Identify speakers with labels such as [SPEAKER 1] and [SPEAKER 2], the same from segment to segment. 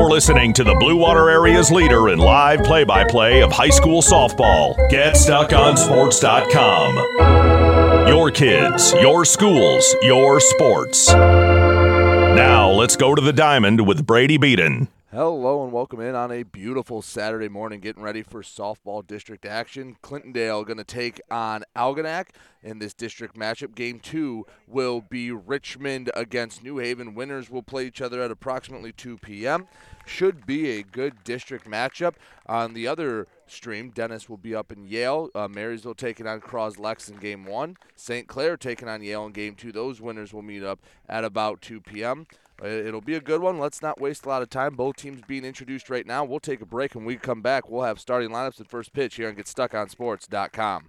[SPEAKER 1] You're listening to the Blue Water Area's leader in live play by play of high school softball. GetStuckOnSports.com. Your kids, your schools, your sports. Now let's go to the diamond with Brady Beaton.
[SPEAKER 2] Hello and welcome in on a beautiful Saturday morning, getting ready for softball district action. Clintondale going to take on Algonac in this district matchup. Game two will be Richmond against New Haven. Winners will play each other at approximately 2 p.m. Should be a good district matchup. On the other stream, Dennis will be up in Yale. Uh, Marysville taking on Cross Croslex in game one. St. Clair taking on Yale in game two. Those winners will meet up at about 2 p.m. Uh, It'll be a good one. Let's not waste a lot of time. Both teams being introduced right now. We'll take a break and we come back. We'll have starting lineups and first pitch here on GetStuckOnSports.com.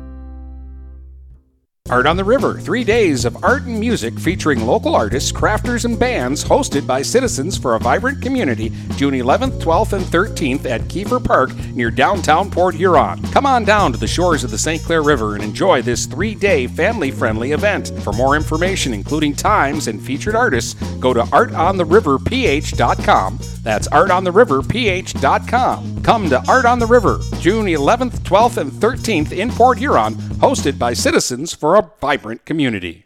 [SPEAKER 3] Art on the River, three days of art and music featuring local artists, crafters, and bands, hosted by citizens for a vibrant community, June 11th, 12th, and 13th at Kiefer Park near downtown Port Huron. Come on down to the shores of the St. Clair River and enjoy this three day family friendly event. For more information, including times and featured artists, go to artontheriverph.com. That's artontheriverph.com. Come to Art on the River, June 11th, 12th, and 13th in Port Huron, hosted by citizens for a vibrant community.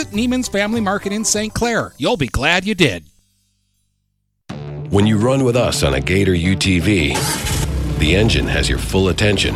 [SPEAKER 4] Neiman's Family Market in St. Clair. You'll be glad you did.
[SPEAKER 5] When you run with us on a Gator UTV, the engine has your full attention.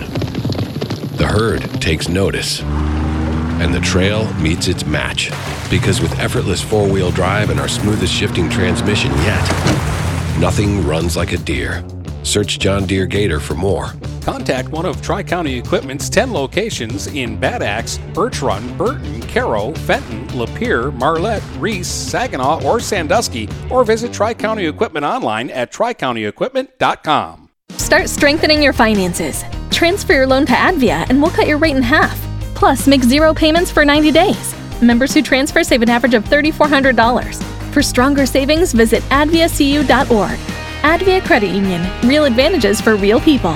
[SPEAKER 5] The herd takes notice. And the trail meets its match. Because with effortless four wheel drive and our smoothest shifting transmission yet, nothing runs like a Deere. Search John Deere Gator for more.
[SPEAKER 3] Contact one of Tri County Equipment's 10 locations in Bad Axe, Birch Run, Burton, Caro, Fenton, Lapeer, Marlette, Reese, Saginaw, or Sandusky, or visit Tri County Equipment online at tricountyequipment.com.
[SPEAKER 6] Start strengthening your finances. Transfer your loan to Advia and we'll cut your rate in half. Plus, make zero payments for 90 days. Members who transfer save an average of $3,400. For stronger savings, visit adviacu.org. Advia Credit Union. Real advantages for real people.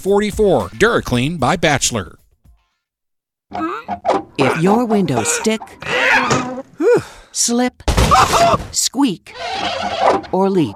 [SPEAKER 4] 44. DuraClean by Bachelor.
[SPEAKER 7] If your windows stick, slip, squeak, or leak,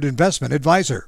[SPEAKER 8] investment advisor.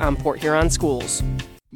[SPEAKER 9] on Port Huron schools.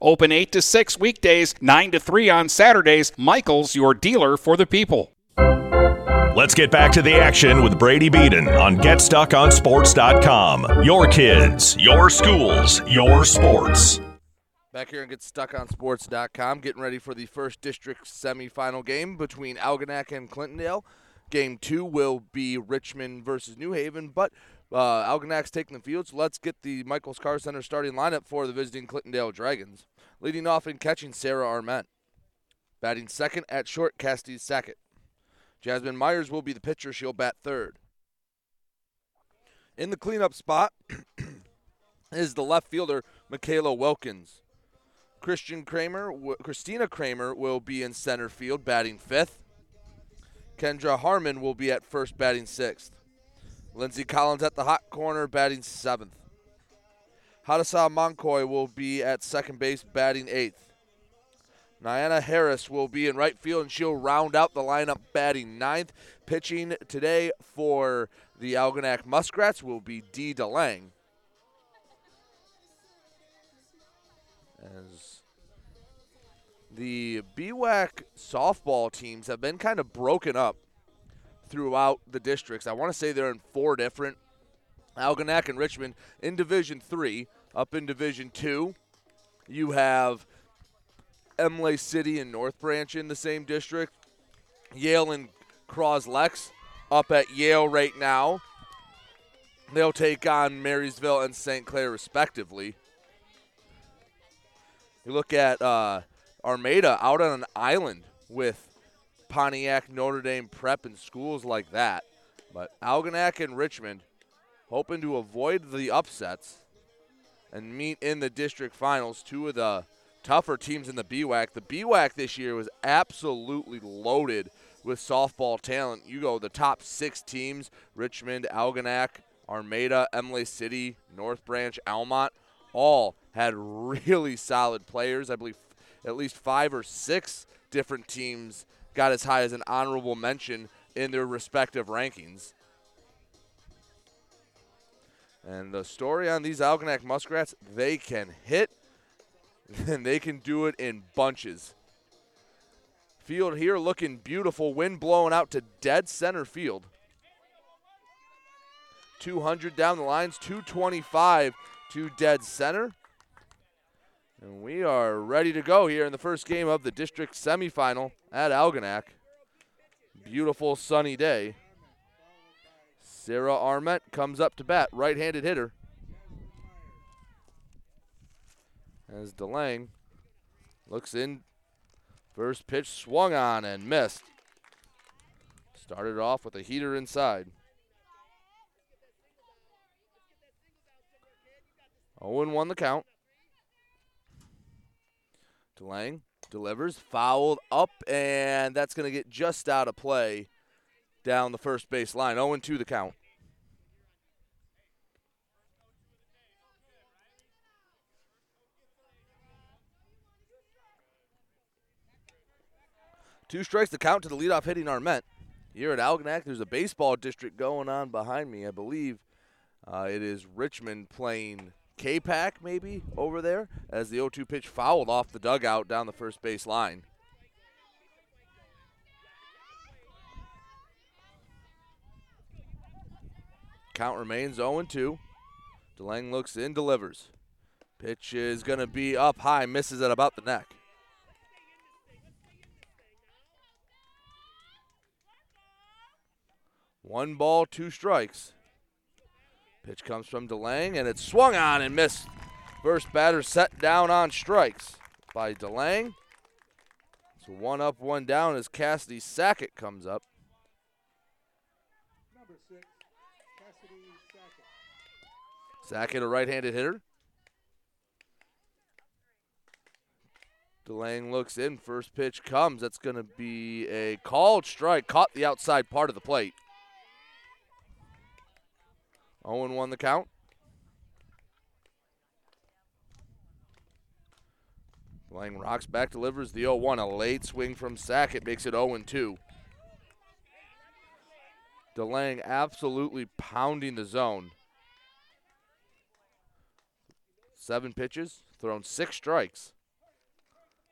[SPEAKER 3] Open 8 to 6 weekdays, 9 to 3 on Saturdays. Michael's your dealer for the people.
[SPEAKER 1] Let's get back to the action with Brady Beaton on GetStuckOnSports.com. Your kids, your schools, your sports.
[SPEAKER 2] Back here and GetStuckOnSports.com, getting ready for the first district semifinal game between Algonac and Clintondale. Game two will be Richmond versus New Haven, but uh, Algonac's taking the field, so let's get the Michaels Car Center starting lineup for the visiting Clintondale Dragons. Leading off and catching Sarah Arment. Batting second at short, Cassidy Sackett. Jasmine Myers will be the pitcher. She'll bat third. In the cleanup spot is the left fielder, Michaela Wilkins. Christian Kramer, Christina Kramer will be in center field, batting fifth. Kendra Harmon will be at first, batting sixth. Lindsey Collins at the hot corner, batting seventh. Hadasa Monkoy will be at second base, batting eighth. Niana Harris will be in right field, and she'll round out the lineup, batting ninth. Pitching today for the Algonac Muskrats will be Dee DeLang. As the BWAC softball teams have been kind of broken up throughout the districts. I want to say they're in four different. Algonac and Richmond in Division Three. Up in Division Two, you have Imlay City and North Branch in the same district. Yale and Croslex up at Yale right now. They'll take on Marysville and St. Clair respectively. You look at uh, Armada out on an island with Pontiac, Notre Dame prep and schools like that. But Algonac and Richmond hoping to avoid the upsets and meet in the district finals. Two of the tougher teams in the BWAC. The BWAC this year was absolutely loaded with softball talent. You go the top six teams Richmond, Algonac, Armada, Imlay City, North Branch, Almont all had really solid players. I believe at least five or six different teams got as high as an honorable mention in their respective rankings. And the story on these Algonac Muskrats, they can hit and they can do it in bunches. Field here looking beautiful. Wind blowing out to dead center field. 200 down the lines, 225 to dead center. And we are ready to go here in the first game of the district semifinal at Algonac. Beautiful sunny day. Sarah Arment comes up to bat, right handed hitter. As DeLang looks in. First pitch swung on and missed. Started off with a heater inside. 0 1 the count. DeLang delivers, fouled up, and that's going to get just out of play down the first base line. 0 2 the count. Two strikes to count to the leadoff hitting Arment. Here at Algonac, there's a baseball district going on behind me. I believe uh, it is Richmond playing Capac maybe over there as the 0-2 pitch fouled off the dugout down the first base line. Count remains 0-2. DeLang looks in, delivers. Pitch is going to be up high, misses at about the neck. One ball, two strikes. Pitch comes from DeLang, and it's swung on and missed. First batter set down on strikes by DeLang. So one up, one down as Cassidy Sackett comes up.
[SPEAKER 8] Number six, Cassidy Sackett.
[SPEAKER 2] Sackett, a right-handed hitter. DeLang looks in. First pitch comes. That's going to be a called strike. Caught the outside part of the plate. 0 1 the count. Lang rocks back, delivers the 0 1. A late swing from Sackett makes it 0 2. DeLang absolutely pounding the zone. Seven pitches, thrown six strikes.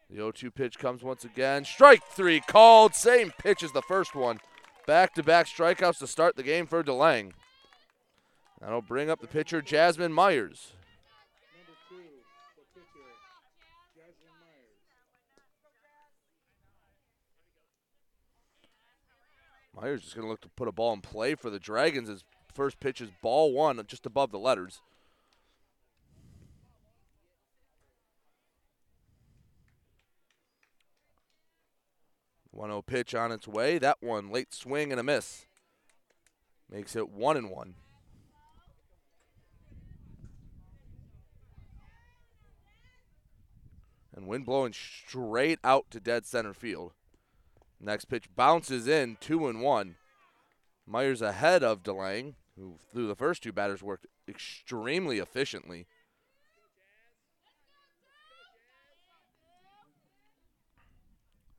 [SPEAKER 2] The 0 2 pitch comes once again. Strike three called. Same pitch as the first one. Back to back strikeouts to start the game for DeLang. That'll bring up the pitcher, Jasmine Myers.
[SPEAKER 8] Myers.
[SPEAKER 2] Myers just going to look to put a ball in play for the Dragons. His first pitch is ball one, just above the letters. One 0 pitch on its way. That one late swing and a miss. Makes it one and one. And wind blowing straight out to dead center field. Next pitch bounces in, two and one. Myers ahead of DeLang, who through the first two batters worked extremely efficiently.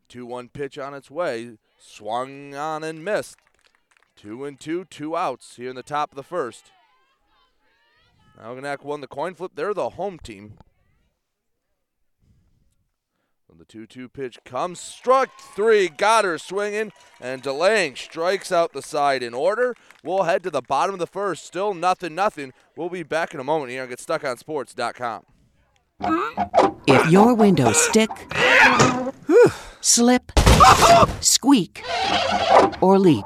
[SPEAKER 2] Two one pitch on its way, swung on and missed. Two and two, two outs here in the top of the first. Algonac won the coin flip. They're the home team. The 2 2 pitch comes, struck three, got her swinging, and DeLang strikes out the side in order. We'll head to the bottom of the first, still nothing, nothing. We'll be back in a moment here on GetStuckOnSports.com.
[SPEAKER 7] If your windows stick, slip, squeak, or leak,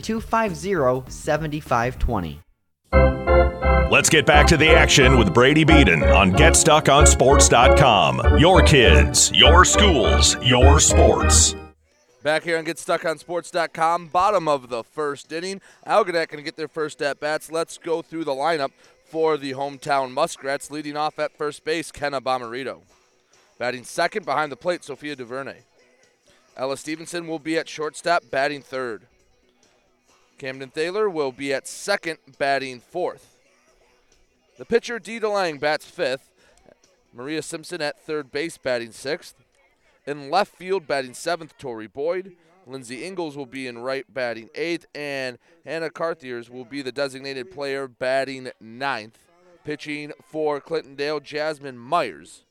[SPEAKER 10] 250 7520.
[SPEAKER 1] Let's get back to the action with Brady Beaton on GetStuckOnSports.com. Your kids, your schools, your sports.
[SPEAKER 2] Back here on GetStuckOnSports.com, bottom of the first inning. Algonac going to get their first at bats. Let's go through the lineup for the hometown Muskrats, leading off at first base, Kenna Bomarito. Batting second behind the plate, Sophia DuVernay. Ella Stevenson will be at shortstop, batting third. Camden Thaler will be at second, batting fourth. The pitcher, Dee DeLang, bats fifth. Maria Simpson at third base, batting sixth. In left field, batting seventh, Tori Boyd. Lindsay Ingles will be in right, batting eighth. And Hannah Carthiers will be the designated player, batting ninth. Pitching for Clintondale, Jasmine Myers.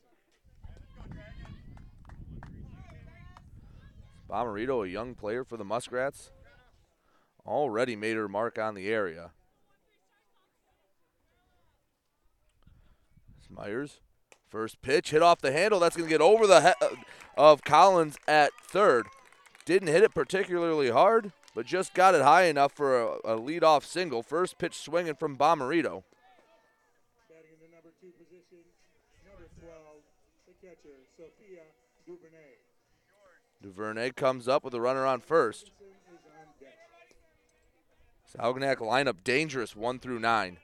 [SPEAKER 2] Bomarito, a young player for the Muskrats, already made her mark on the area. Myers, first pitch hit off the handle. That's going to get over the head uh, of Collins at third. Didn't hit it particularly hard, but just got it high enough for a, a leadoff single. First pitch swinging from Bomarito.
[SPEAKER 11] Batting in the number two position, number 12, the catcher. Duvernay
[SPEAKER 2] comes up with a runner on first. Salganac lineup dangerous one through nine.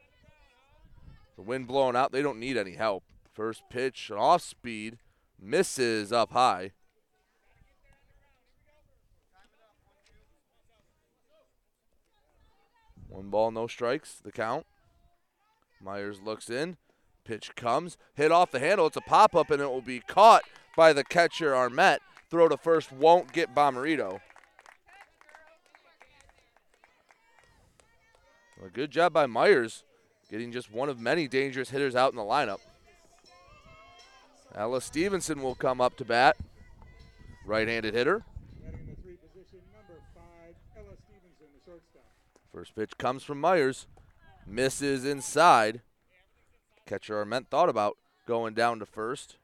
[SPEAKER 2] The wind blowing out, they don't need any help. First pitch off speed, misses up high. One ball, no strikes, the count. Myers looks in. Pitch comes, hit off the handle. It's a pop up, and it will be caught by the catcher, Arment. Throw to first won't get Bomarito. A good job by Myers, getting just one of many dangerous hitters out in the lineup. Ella Stevenson will come up to bat. Right handed hitter. First pitch comes from Myers. Misses inside. Catcher Arment thought about going down to first.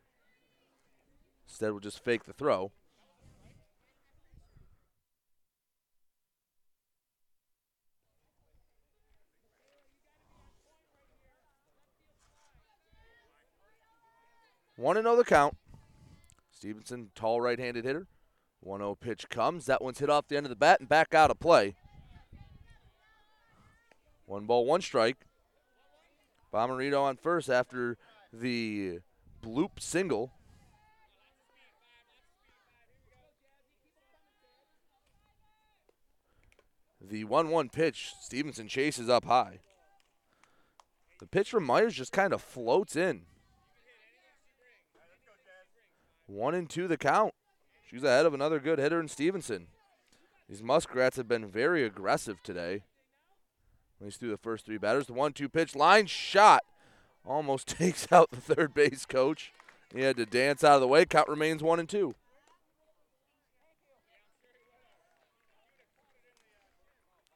[SPEAKER 2] Instead, we'll just fake the throw. One to oh know the count. Stevenson, tall right-handed hitter. 1-0 pitch comes. That one's hit off the end of the bat and back out of play. One ball, one strike. Bomarito on first after the bloop single. The 1 1 pitch, Stevenson chases up high. The pitch from Myers just kind of floats in. One and two the count. She's ahead of another good hitter in Stevenson. These Muskrats have been very aggressive today. At least through the first three batters. The one two pitch line shot almost takes out the third base coach. He had to dance out of the way. Count remains one and two.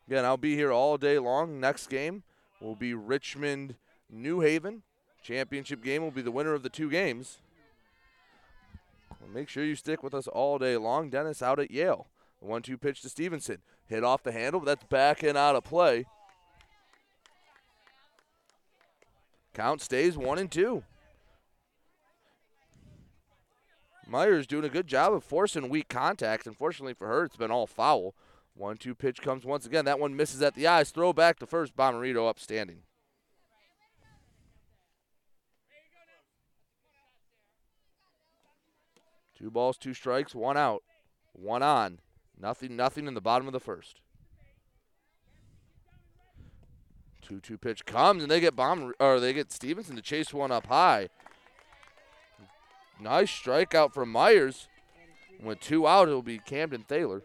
[SPEAKER 2] Again, I'll be here all day long. Next game will be Richmond New Haven. Championship game will be the winner of the two games. Well, make sure you stick with us all day long. Dennis out at Yale. The one two pitch to Stevenson. Hit off the handle, but that's back and out of play. Count stays one and two. Myers doing a good job of forcing weak contact. Unfortunately for her, it's been all foul. One two pitch comes once again. That one misses at the eyes. Throw back to first. Bomarito upstanding. Two balls, two strikes, one out, one on. Nothing, nothing in the bottom of the first. Two two pitch comes and they get bomb or they get Stevenson to chase one up high. Nice strikeout from Myers. With two out, it'll be Camden Thaler.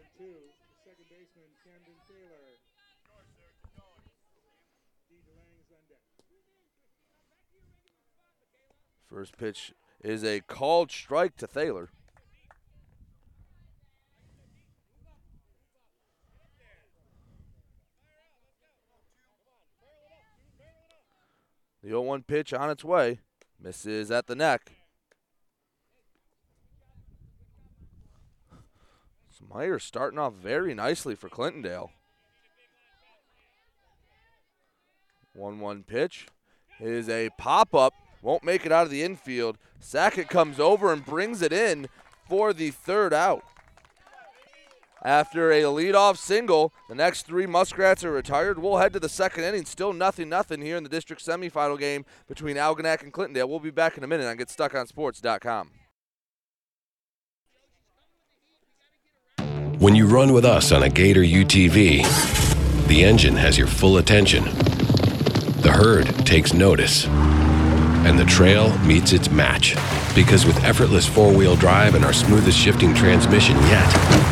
[SPEAKER 2] First pitch is a called strike to Thaler. The 0 1 pitch on its way. Misses at the neck. Myers starting off very nicely for Clintondale. 1 1 pitch is a pop up. Won't make it out of the infield. Sackett comes over and brings it in for the third out. After a leadoff single, the next three Muskrats are retired. We'll head to the second inning. Still nothing, nothing here in the district semifinal game between Algonac and Clintondale. We'll be back in a minute on GetStuckOnSports.com.
[SPEAKER 5] When you run with us on a Gator UTV, the engine has your full attention. The herd takes notice. And the trail meets its match. Because with effortless four wheel drive and our smoothest shifting transmission yet,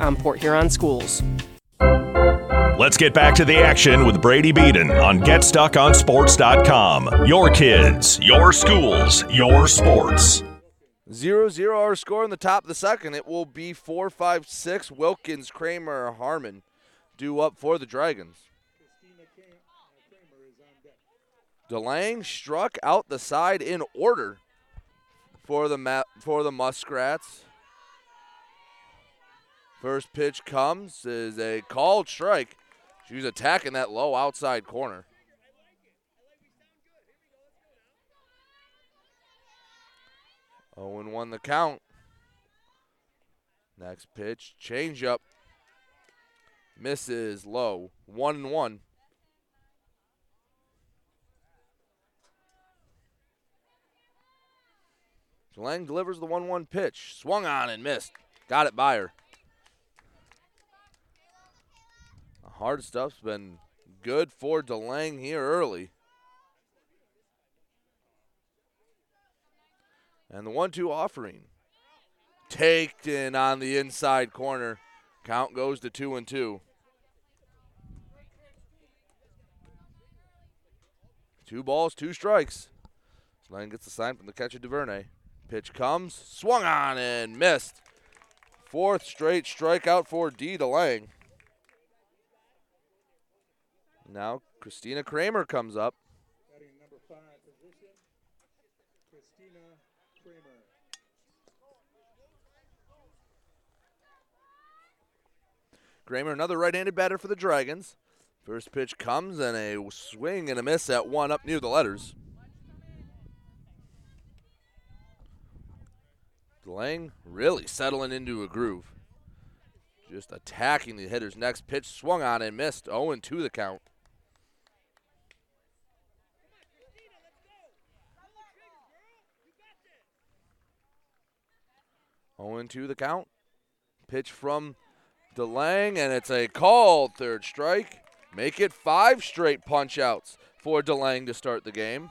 [SPEAKER 9] on Port Huron schools.
[SPEAKER 1] Let's get back to the action with Brady Beaton on GetStuckOnSports.com. Your kids, your schools, your sports.
[SPEAKER 2] 0 0 our score in the top of the second. It will be 4 5 6. Wilkins, Kramer, Harmon due up for the Dragons. DeLang struck out the side in order for the ma- for the Muskrats. First pitch comes is a called strike. She was attacking that low outside corner. Oh Owen won the count. Next pitch, change up. Misses low. One and one. Lang delivers the 1 1 pitch. Swung on and missed. Got it by her. The hard stuff's been good for DeLang here early. And the 1 2 offering. Taken on the inside corner. Count goes to 2 and 2. Two balls, two strikes. Lang gets the sign from the catcher DuVernay. Pitch comes, swung on and missed. Fourth straight strikeout for D. DeLang. Now Christina Kramer comes up.
[SPEAKER 11] number five position, Christina Kramer.
[SPEAKER 2] Kramer, another right-handed batter for the Dragons. First pitch comes and a swing and a miss at one up near the letters. Lang really settling into a groove. Just attacking the hitter's next pitch, swung on and missed. 0 2 the count. Oh Owen to the count. Pitch from DeLang, and it's a called third strike. Make it five straight punch outs for DeLang to start the game.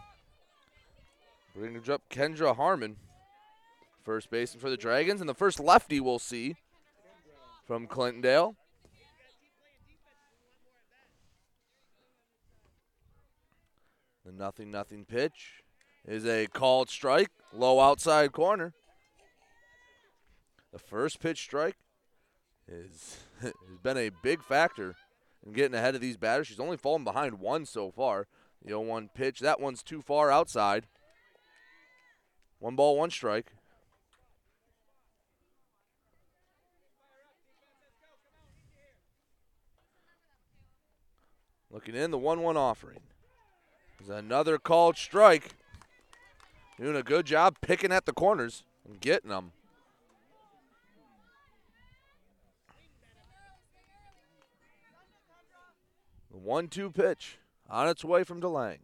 [SPEAKER 2] Brings up Kendra Harmon. First baseman for the Dragons, and the first lefty we'll see from Clintondale. The nothing nothing pitch is a called strike, low outside corner. The first pitch strike is has been a big factor in getting ahead of these batters. She's only fallen behind one so far. The 0 1 pitch, that one's too far outside. One ball, one strike. Looking in, the 1 1 offering. Is another called strike. Doing a good job picking at the corners and getting them. 1 2 pitch on its way from DeLang.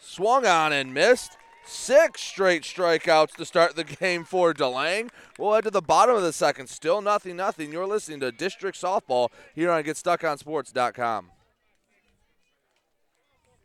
[SPEAKER 2] Swung on and missed. Six straight strikeouts to start the game for DeLang. We'll head to the bottom of the second. Still nothing, nothing. You're listening to District Softball here on GetStuckOnSports.com.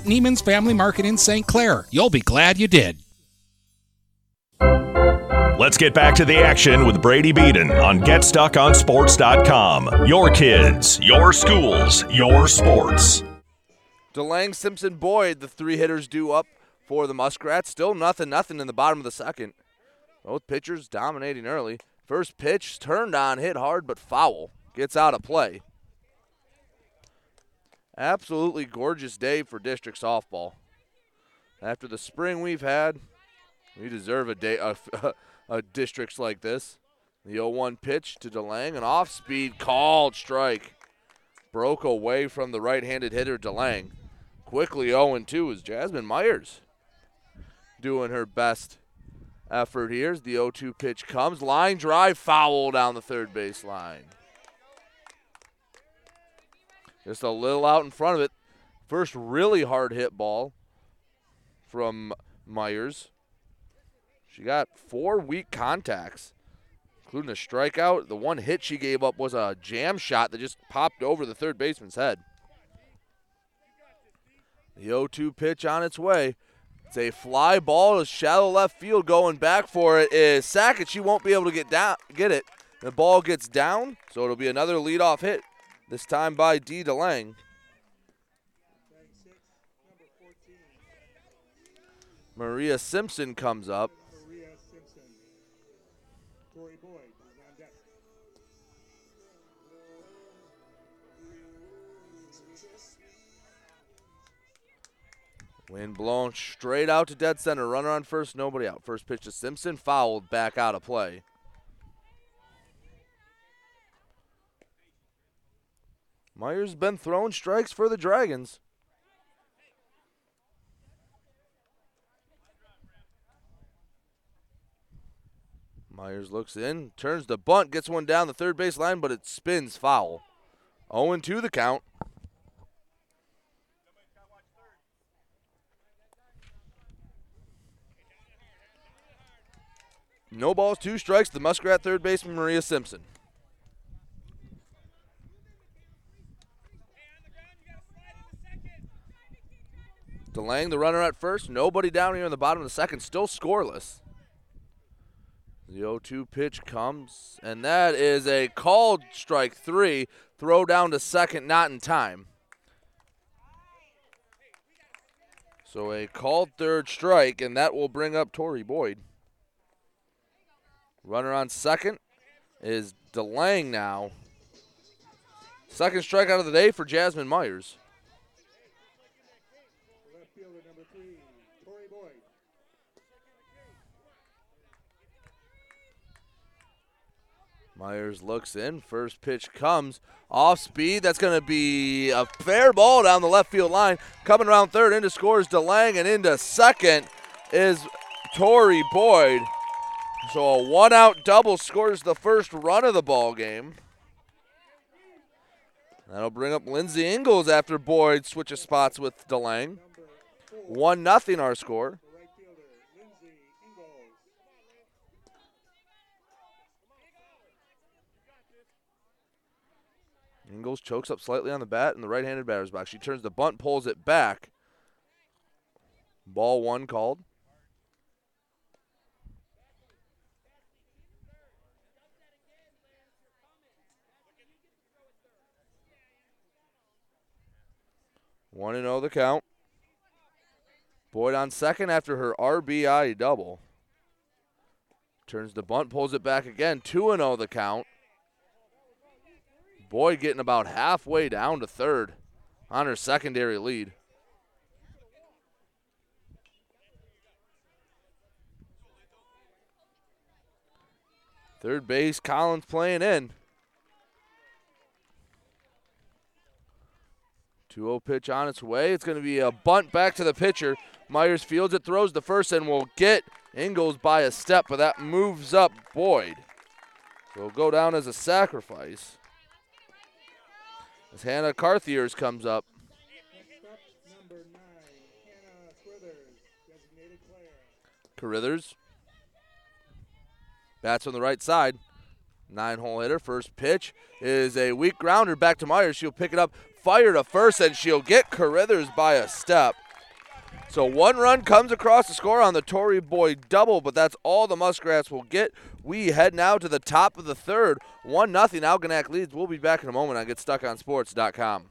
[SPEAKER 4] Neiman's Family Market in St. Clair. You'll be glad you did.
[SPEAKER 1] Let's get back to the action with Brady Beaton on GetStuckOnSports.com. Your kids, your schools, your sports.
[SPEAKER 2] DeLang, Simpson, Boyd, the three hitters due up for the Muskrats. Still nothing, nothing in the bottom of the second. Both pitchers dominating early. First pitch turned on, hit hard, but foul. Gets out of play. Absolutely gorgeous day for district softball. After the spring we've had, we deserve a day a, a districts like this. The 0-1 pitch to DeLang, an off-speed called strike. Broke away from the right-handed hitter DeLang. Quickly 0-2 is Jasmine Myers doing her best effort here. As the 0-2 pitch comes, line drive foul down the third base line. Just a little out in front of it. First really hard hit ball from Myers. She got four weak contacts, including a strikeout. The one hit she gave up was a jam shot that just popped over the third baseman's head. The 0 2 pitch on its way. It's a fly ball to shallow left field. Going back for it is Sackett. She won't be able to get down, get it. The ball gets down, so it'll be another leadoff hit. This time by D. DeLang. Maria Simpson comes up.
[SPEAKER 11] Maria Simpson. Tori Boyd is on deck.
[SPEAKER 2] Wind blown straight out to dead center. Runner on first, nobody out. First pitch to Simpson, fouled back out of play. Myers has been throwing strikes for the Dragons. Myers looks in, turns the bunt, gets one down the third base line, but it spins foul. 0 2 the count. No balls, two strikes. The Muskrat third baseman, Maria Simpson. DeLang, the runner at first. Nobody down here in the bottom of the second. Still scoreless. The 0 2 pitch comes, and that is a called strike three. Throw down to second, not in time. So a called third strike, and that will bring up Tori Boyd. Runner on second is DeLang now. Second strikeout of the day for Jasmine Myers.
[SPEAKER 11] Left fielder number three, Tori Boyd.
[SPEAKER 2] Myers looks in. First pitch comes off speed. That's going to be a fair ball down the left field line. Coming around third, into scores DeLang, and into second is Tori Boyd. So a one out double scores the first run of the ball game. That'll bring up Lindsey Ingles after Boyd switches spots with DeLang. One nothing our score. Ingles chokes up slightly on the bat in the right handed batter's box. She turns the bunt, pulls it back. Ball one called. One and zero the count. Boyd on second after her RBI double. Turns the bunt, pulls it back again. Two and zero the count. Boyd getting about halfway down to third on her secondary lead. Third base, Collins playing in. 2 0 pitch on its way. It's going to be a bunt back to the pitcher. Myers fields it, throws the first, and will get Ingles by a step, but that moves up Boyd. So it'll go down as a sacrifice. As Hannah Carthiers comes up. Carithers. Bats on the right side. Nine hole hitter. First pitch is a weak grounder back to Myers. She'll pick it up, fire to first, and she'll get Carithers by a step. So one run comes across the score on the Tori Boyd double, but that's all the Muskrats will get. We head now to the top of the third. 1 nothing. Algonac leads. We'll be back in a moment on GetStuckOnSports.com.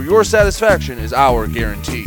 [SPEAKER 2] where your satisfaction is our guarantee.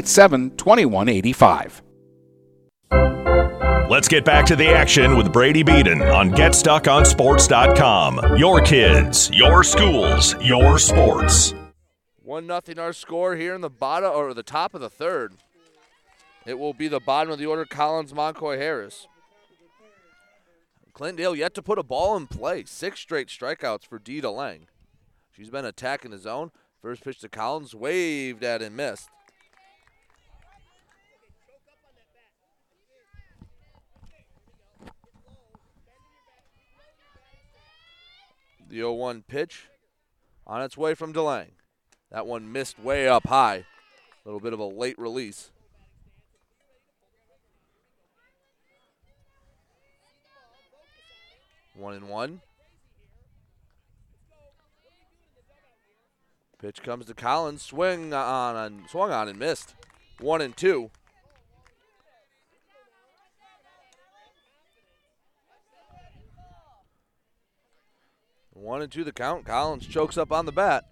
[SPEAKER 4] 987 2185.
[SPEAKER 1] Let's get back to the action with Brady Beaton on GetStuckOnSports.com. Your kids, your schools, your sports.
[SPEAKER 2] One nothing our score here in the bottom or the top of the third. It will be the bottom of the order. Collins, Moncoy, Harris. Clintondale yet to put a ball in play. Six straight strikeouts for DeLang. She's been attacking the zone. First pitch to Collins, waved at and missed. The 0 1 pitch on its way from DeLang. That one missed way up high. A little bit of a late release. One and one. Pitch comes to Collins. Swing on and swung on and missed. One and two. One and two the count. Collins chokes up on the bat.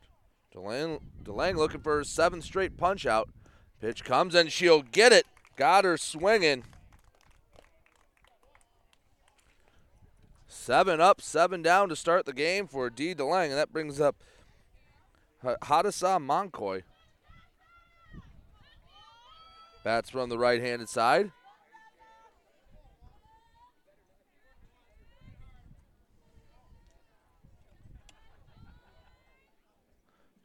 [SPEAKER 2] DeLang, DeLang looking for her seventh straight punch out. Pitch comes and she'll get it. Got her swinging. Seven up, seven down to start the game for Dee DeLang, and that brings up Hadasa Moncoy. Bats from the right-handed side.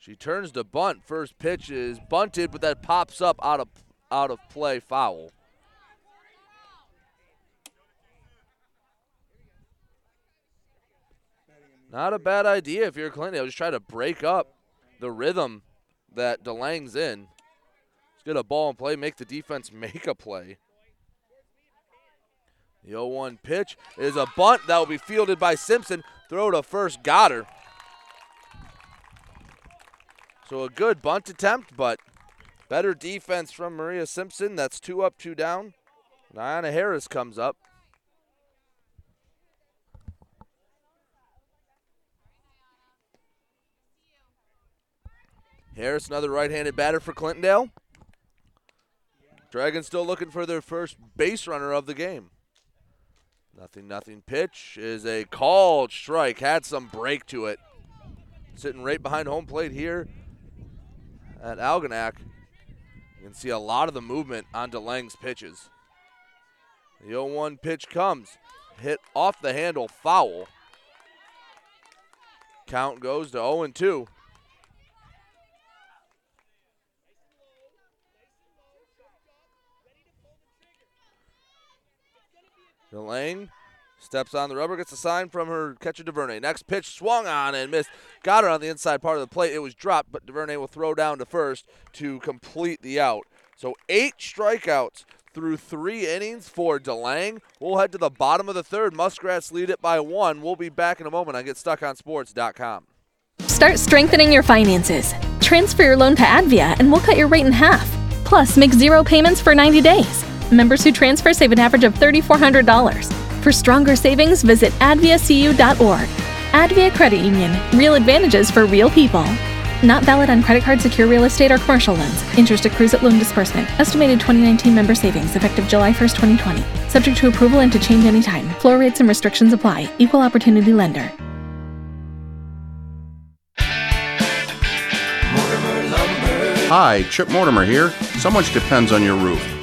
[SPEAKER 2] She turns to bunt. First pitch is bunted, but that pops up out of out of play foul. Not a bad idea if you're Clintondale. Just try to break up the rhythm that DeLang's in. Just get a ball in play, make the defense make a play. The 0 1 pitch is a bunt that will be fielded by Simpson. Throw to first, got her. So a good bunt attempt, but better defense from Maria Simpson. That's two up, two down. Diana Harris comes up. Harris, another right-handed batter for Clintondale. Dragons still looking for their first base runner of the game. Nothing, nothing pitch is a called strike. Had some break to it. Sitting right behind home plate here at Algonac. You can see a lot of the movement on DeLang's pitches. The 0 1 pitch comes. Hit off the handle, foul. Count goes to 0 2. DeLang steps on the rubber, gets a sign from her catcher DuVernay. Next pitch swung on and missed. Got her on the inside part of the plate. It was dropped, but DuVernay will throw down to first to complete the out. So eight strikeouts through three innings for DeLang. We'll head to the bottom of the third. Muskrats lead it by one. We'll be back in a moment on GetStuckOnSports.com.
[SPEAKER 6] Start strengthening your finances. Transfer your loan to Advia and we'll cut your rate in half. Plus, make zero payments for 90 days. Members who transfer save an average of $3,400. For stronger savings, visit adviacu.org. Advia Credit Union. Real advantages for real people. Not valid on credit card, secure real estate, or commercial loans. Interest accrues at loan disbursement. Estimated 2019 member savings effective July 1st, 2020. Subject to approval and to change anytime. Floor rates and restrictions apply. Equal opportunity lender.
[SPEAKER 12] Hi, Chip Mortimer here. So much depends on your roof.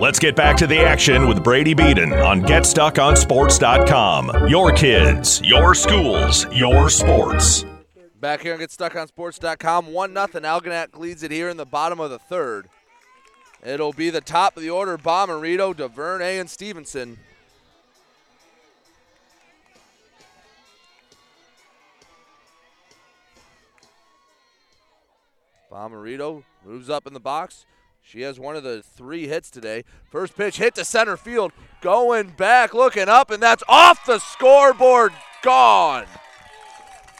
[SPEAKER 1] Let's get back to the action with Brady Beaton on GetStuckOnSports.com. Your kids, your schools, your sports.
[SPEAKER 2] Back here on GetStuckOnSports.com, 1 0. Algonac leads it here in the bottom of the third. It'll be the top of the order Bomarito, DuVernay, and Stevenson. Bomarito moves up in the box. She has one of the three hits today. First pitch hit to center field. Going back, looking up, and that's off the scoreboard. Gone.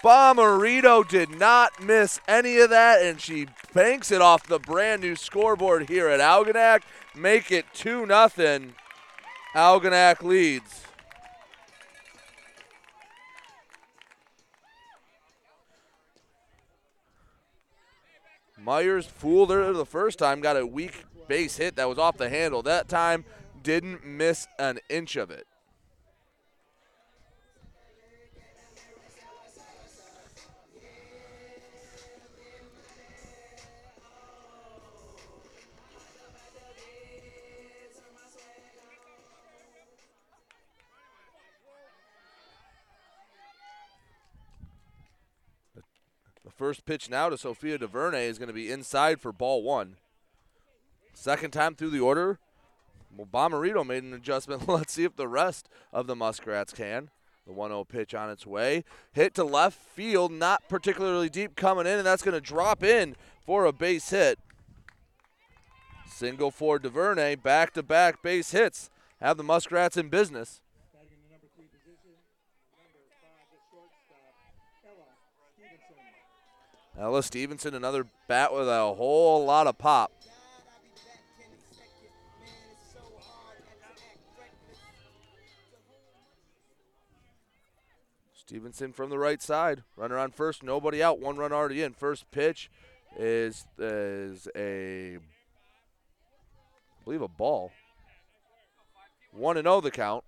[SPEAKER 2] Bomarito did not miss any of that, and she banks it off the brand new scoreboard here at Algonac. Make it 2 0. Algonac leads. Myers fooled her the first time, got a weak base hit that was off the handle. That time didn't miss an inch of it. First pitch now to Sophia DuVernay is going to be inside for ball one. Second time through the order. Well, Bomarito made an adjustment. Let's see if the rest of the Muskrats can. The 1 0 pitch on its way. Hit to left field, not particularly deep coming in, and that's going to drop in for a base hit. Single for DuVernay, back to back base hits. Have the Muskrats in business. Ella Stevenson, another bat with a whole lot of pop. Stevenson from the right side. Runner on first, nobody out. One run already in. First pitch is is a I believe a ball. One and zero the count.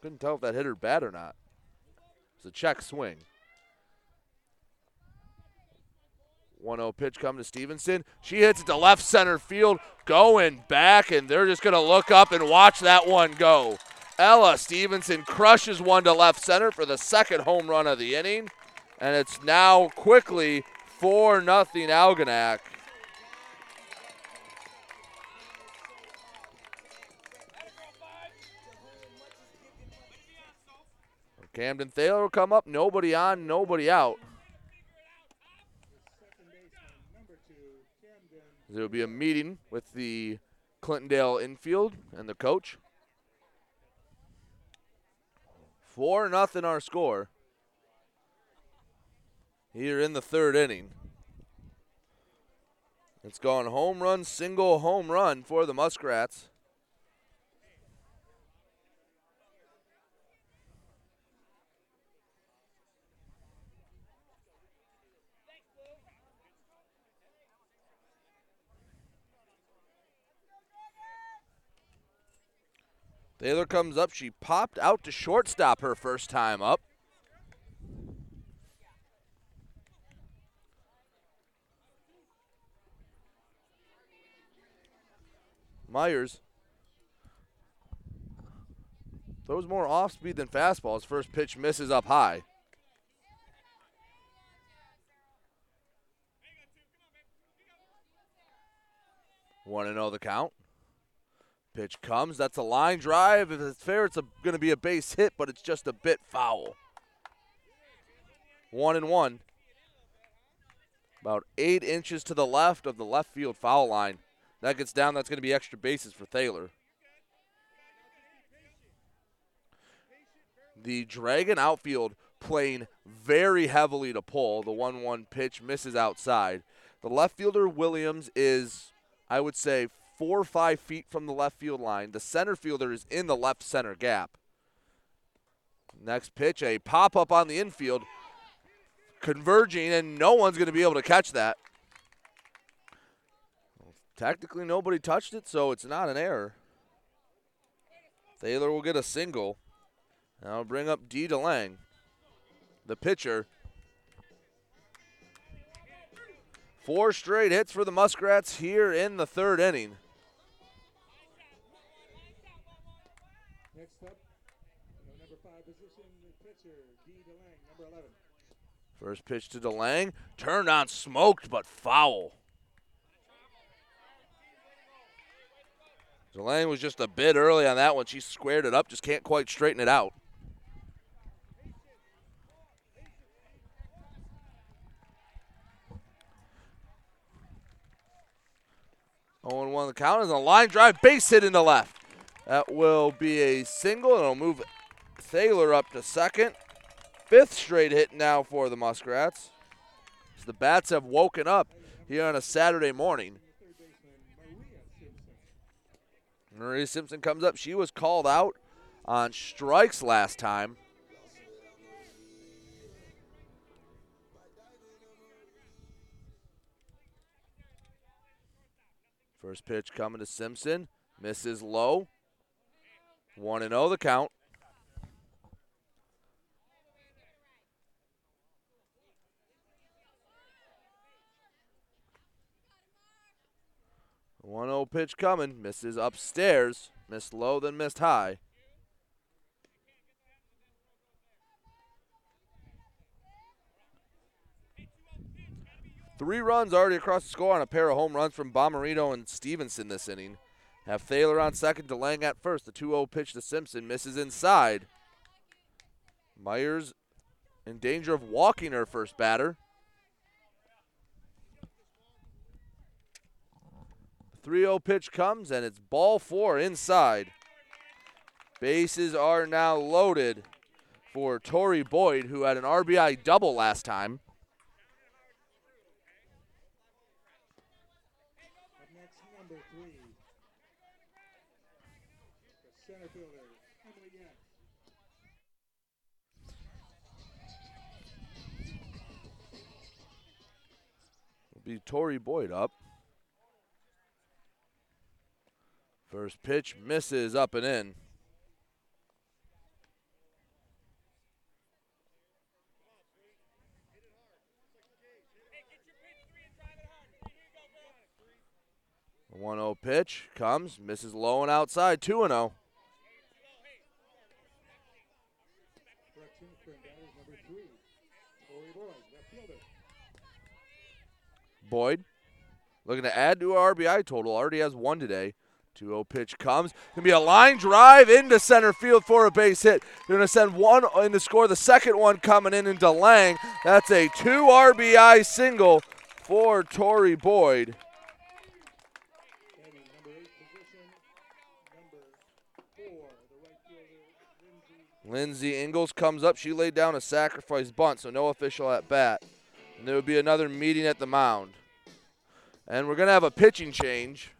[SPEAKER 2] Couldn't tell if that hit her bad or not. It's a check swing. 1 0 pitch coming to Stevenson. She hits it to left center field, going back, and they're just going to look up and watch that one go. Ella Stevenson crushes one to left center for the second home run of the inning, and it's now quickly 4 0 Algonac. Camden Thaler will come up, nobody on, nobody out. There will be a meeting with the Clintondale infield and the coach. Four nothing our score. Here in the third inning. It's gone home run, single home run for the Muskrats. Thaler comes up. She popped out to shortstop her first time up. Myers throws more off speed than fastball. His first pitch misses up high. One and zero the count. Pitch comes. That's a line drive. If it's fair, it's going to be a base hit, but it's just a bit foul. One and one. About eight inches to the left of the left field foul line. That gets down. That's going to be extra bases for Thaler. The Dragon outfield playing very heavily to pull. The 1 1 pitch misses outside. The left fielder, Williams, is, I would say, four or five feet from the left field line. The center fielder is in the left center gap. Next pitch, a pop up on the infield, converging, and no one's going to be able to catch that. Technically, nobody touched it, so it's not an error. Thaler will get a single. Now bring up D. DeLang, the pitcher. Four straight hits for the Muskrats here in the third inning. First pitch to DeLang. Turned on, smoked, but foul. DeLang was just a bit early on that one. She squared it up, just can't quite straighten it out. Oh, one the count is a line drive, base hit in the left. That will be a single, and it'll move Thaler up to second. Fifth straight hit now for the Muskrats. As the bats have woken up here on a Saturday morning. Maria Simpson comes up. She was called out on strikes last time. First pitch coming to Simpson. Misses low. 1 0 the count. One zero pitch coming. Misses upstairs. Missed low, then missed high. Three runs already across the score on a pair of home runs from Bomarito and Stevenson this inning. Have Thaler on second, DeLang at first. The 2 0 pitch to Simpson misses inside. Myers in danger of walking her first batter. 3 0 pitch comes, and it's ball four inside. Bases are now loaded for Tori Boyd, who had an RBI double last time. Be Tori Boyd up. First pitch misses up and in. A 1 0 pitch comes, misses low and outside, 2 0.
[SPEAKER 11] Correction, current batter is number three, Tori Boyd.
[SPEAKER 2] Boyd looking to add to our RBI total. Already has one today. 2 0 pitch comes. Gonna be a line drive into center field for a base hit. They're gonna send one in to score. The second one coming in into Lang. That's a two RBI single for Tori Boyd.
[SPEAKER 11] Lindsay
[SPEAKER 2] Ingles comes up. She laid down a sacrifice bunt, so no official at bat. And there will be another meeting at the mound. And we're gonna have a pitching change.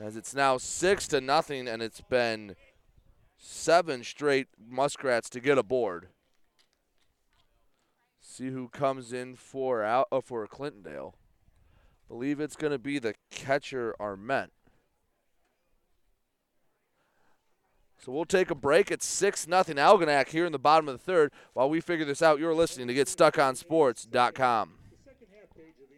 [SPEAKER 2] As it's now six to nothing, and it's been seven straight Muskrats to get aboard. See who comes in for out uh, for Clintondale. Believe it's going to be the catcher Arment. So we'll take a break. It's 6 nothing Algonac here in the bottom of the third. While we figure this out, you're listening to GetStuckOnSports.com.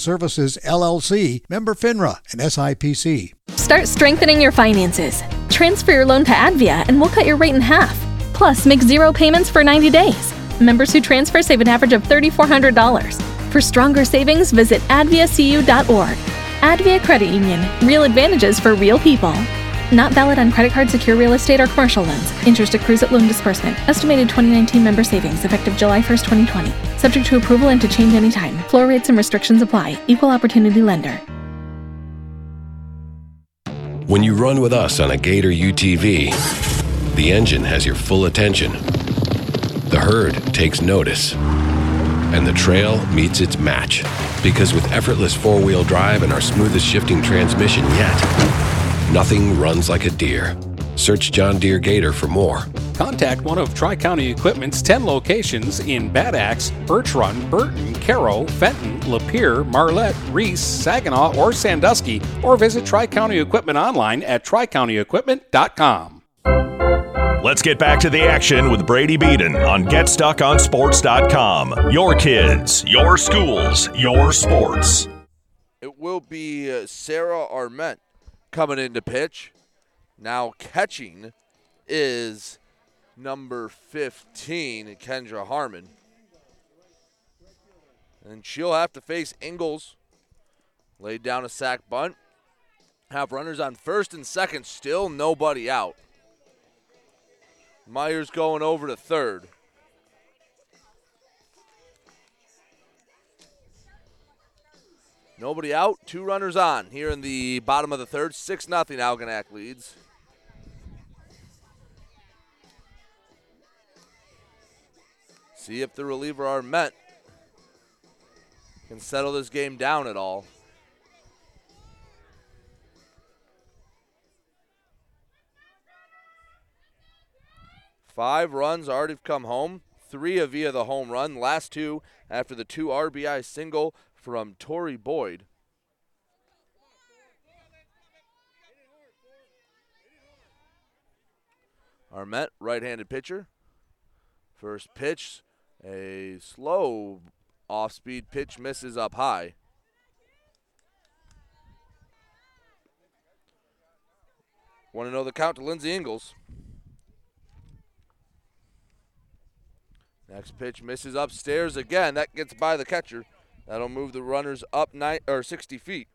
[SPEAKER 8] Services, LLC, member FINRA and SIPC.
[SPEAKER 6] Start strengthening your finances. Transfer your loan to Advia and we'll cut your rate in half. Plus, make zero payments for 90 days. Members who transfer save an average of $3,400. For stronger savings, visit adviacu.org. Advia Credit Union. Real advantages for real people. Not valid on credit card, secure real estate, or commercial loans. Interest accrues at loan disbursement. Estimated 2019 member savings effective July 1st, 2020. Subject to approval and to change anytime. Floor rates and restrictions apply. Equal opportunity lender.
[SPEAKER 5] When you run with us on a Gator UTV, the engine has your full attention. The herd takes notice. And the trail meets its match. Because with effortless four wheel drive and our smoothest shifting transmission yet, nothing runs like a Deere. Search John Deere Gator for more.
[SPEAKER 3] Contact one of Tri County Equipment's 10 locations in Bad Axe, Birch Run, Burton, Caro, Fenton, Lapeer, Marlette, Reese, Saginaw, or Sandusky, or visit Tri County Equipment online at tricountyequipment.com.
[SPEAKER 1] Let's get back to the action with Brady Beaton on GetStuckOnSports.com. Your kids, your schools, your sports.
[SPEAKER 2] It will be uh, Sarah Arment coming in to pitch. Now catching is number 15, Kendra Harmon. And she'll have to face Ingles. Laid down a sack bunt. Have runners on first and second, still nobody out. Myers going over to third. Nobody out, two runners on here in the bottom of the third. 6 nothing. Algonac leads. See if the reliever Arment can settle this game down at all. Five runs already come home. Three via the home run. Last two after the two RBI single from Tori Boyd. Arment, right-handed pitcher. First pitch, a slow off-speed pitch misses up high. Want to know the count to Lindsey Ingles. Next pitch misses upstairs again. That gets by the catcher. That'll move the runners up nine or 60 feet.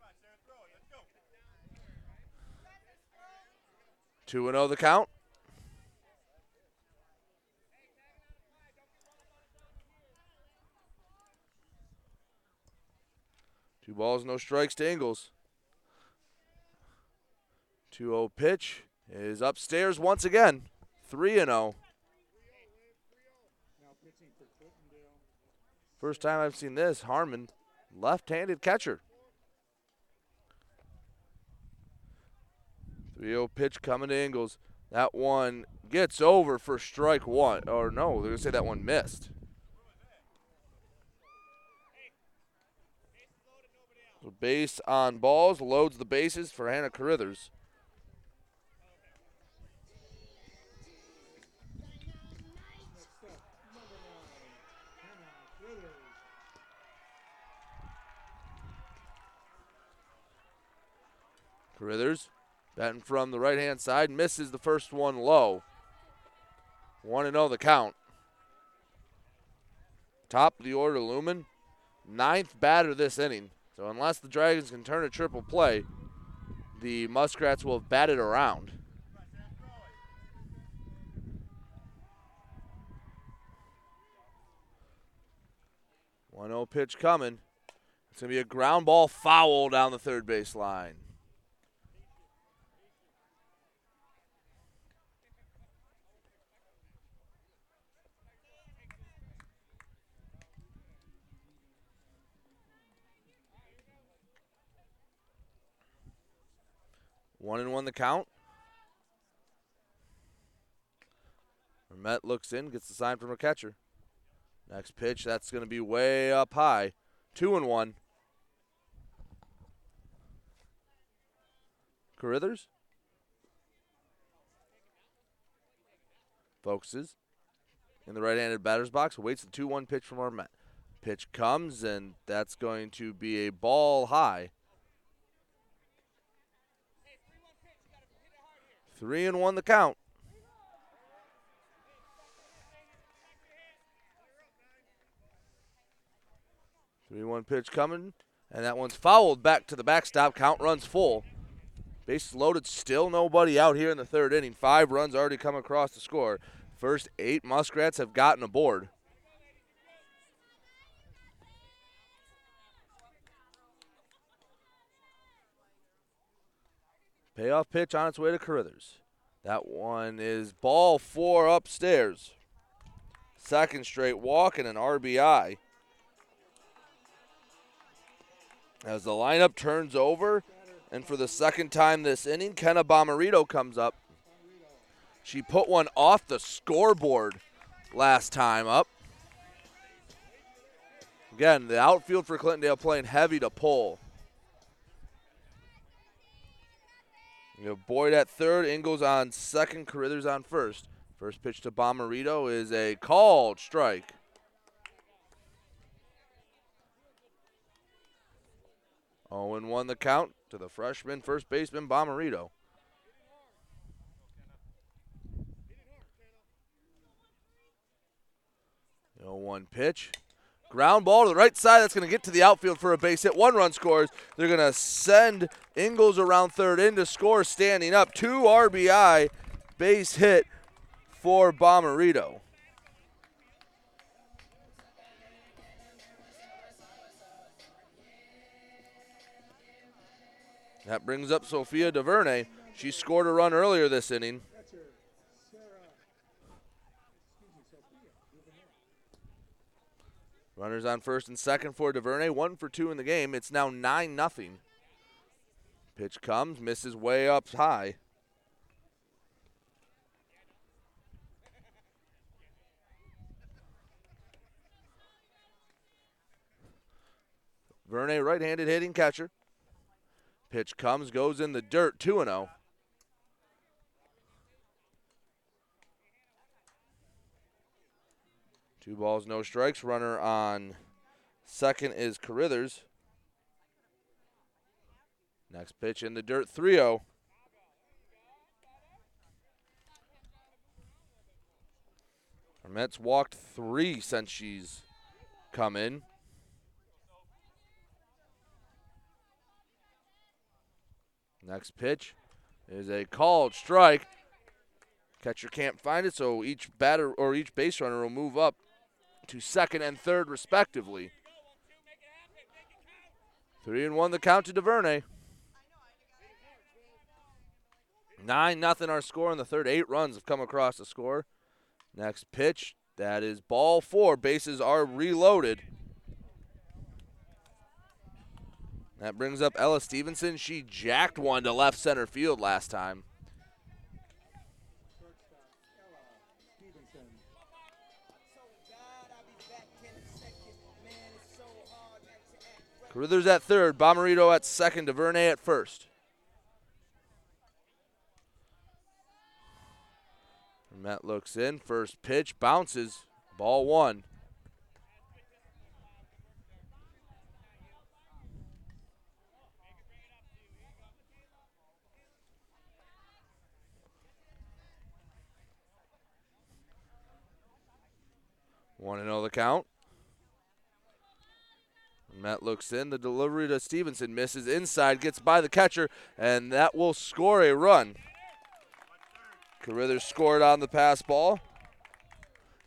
[SPEAKER 2] 2 0 the count. Two balls, no strikes to Ingles. 2 0 pitch is upstairs once again. 3 0. First time I've seen this. Harmon, left handed catcher. 3 0 pitch coming to Ingles. That one gets over for strike one. Or no, they're going to say that one missed. So base on balls, loads the bases for Hannah Carithers. Carithers batting from the right hand side, misses the first one low. 1 0 the count. Top of the order, Lumen. Ninth batter this inning. So unless the Dragons can turn a triple play, the Muskrats will have batted around. One 0 pitch coming. It's gonna be a ground ball foul down the third base line. One and one the count. Met looks in, gets the sign from her catcher. Next pitch, that's going to be way up high. Two and one. Carithers focuses in the right-handed batter's box, waits the 2-1 pitch from Arment. Pitch comes, and that's going to be a ball high. Three and one the count. Three one pitch coming, and that one's fouled back to the backstop. Count runs full. Bases loaded, still nobody out here in the third inning. Five runs already come across the score. First eight Muskrats have gotten aboard. Payoff pitch on its way to Carruthers. That one is ball four upstairs. Second straight walk and an RBI. As the lineup turns over, and for the second time this inning, Kenna Bomarito comes up. She put one off the scoreboard last time up. Again, the outfield for Clintondale playing heavy to pull. You have Boyd at third, Ingles on second, Carithers on first. First pitch to Bomarito is a called strike. Oh, and one the count to the freshman first baseman Bomarito. No one pitch. Ground ball to the right side. That's going to get to the outfield for a base hit. One run scores. They're going to send Ingles around third in to score standing up. Two RBI base hit for Bomarito. That brings up Sophia DuVernay. She scored a run earlier this inning. Runners on first and second for DuVernay. One for two in the game. It's now 9 nothing. Pitch comes, misses way up high. Vernay, right handed hitting catcher. Pitch comes, goes in the dirt, 2 0. Two balls, no strikes. Runner on second is Carithers. Next pitch in the dirt, 3 0. Mets walked three since she's come in. Next pitch is a called strike. Catcher can't find it, so each batter or each base runner will move up to second and third, respectively. Three and one the count to DuVernay. Nine nothing our score in the third. Eight runs have come across the score. Next pitch, that is ball four. Bases are reloaded. That brings up Ella Stevenson. She jacked one to left center field last time. Carruthers at third, Bomarito at second, DuVernay at first. Matt looks in, first pitch, bounces, ball one. Want to know the count? Matt looks in. The delivery to Stevenson misses inside, gets by the catcher, and that will score a run. Carruthers scored on the pass ball.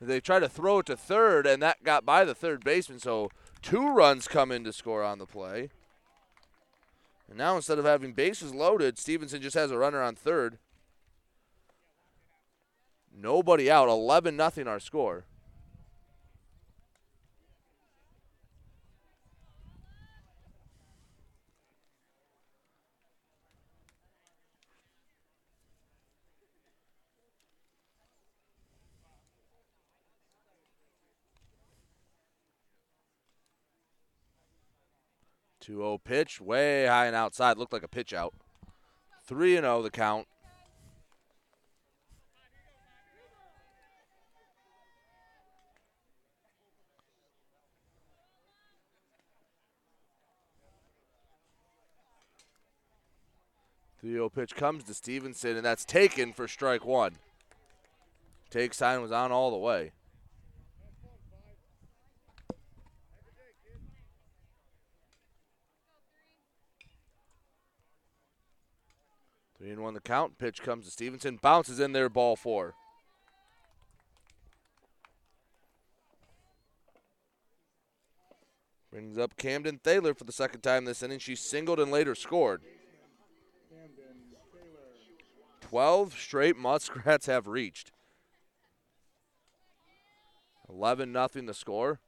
[SPEAKER 2] They try to throw it to third, and that got by the third baseman, so two runs come in to score on the play. And now instead of having bases loaded, Stevenson just has a runner on third. Nobody out. 11 nothing our score. 2 0 pitch, way high and outside. Looked like a pitch out. 3 0 the count. Three zero pitch comes to Stevenson, and that's taken for strike one. Take sign was on all the way. Three and one the count. Pitch comes to Stevenson. Bounces in there, ball four. Brings up Camden Thaler for the second time this inning. She singled and later scored. 12 straight Muskrats have reached. 11 nothing the score.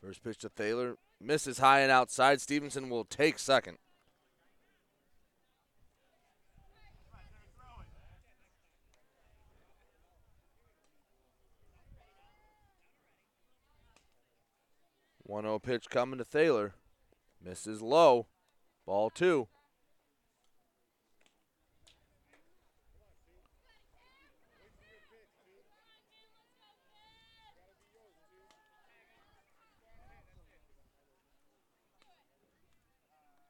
[SPEAKER 2] First pitch to Thaler. Misses high and outside. Stevenson will take second. One zero pitch coming to Thaler. Misses low. Ball two.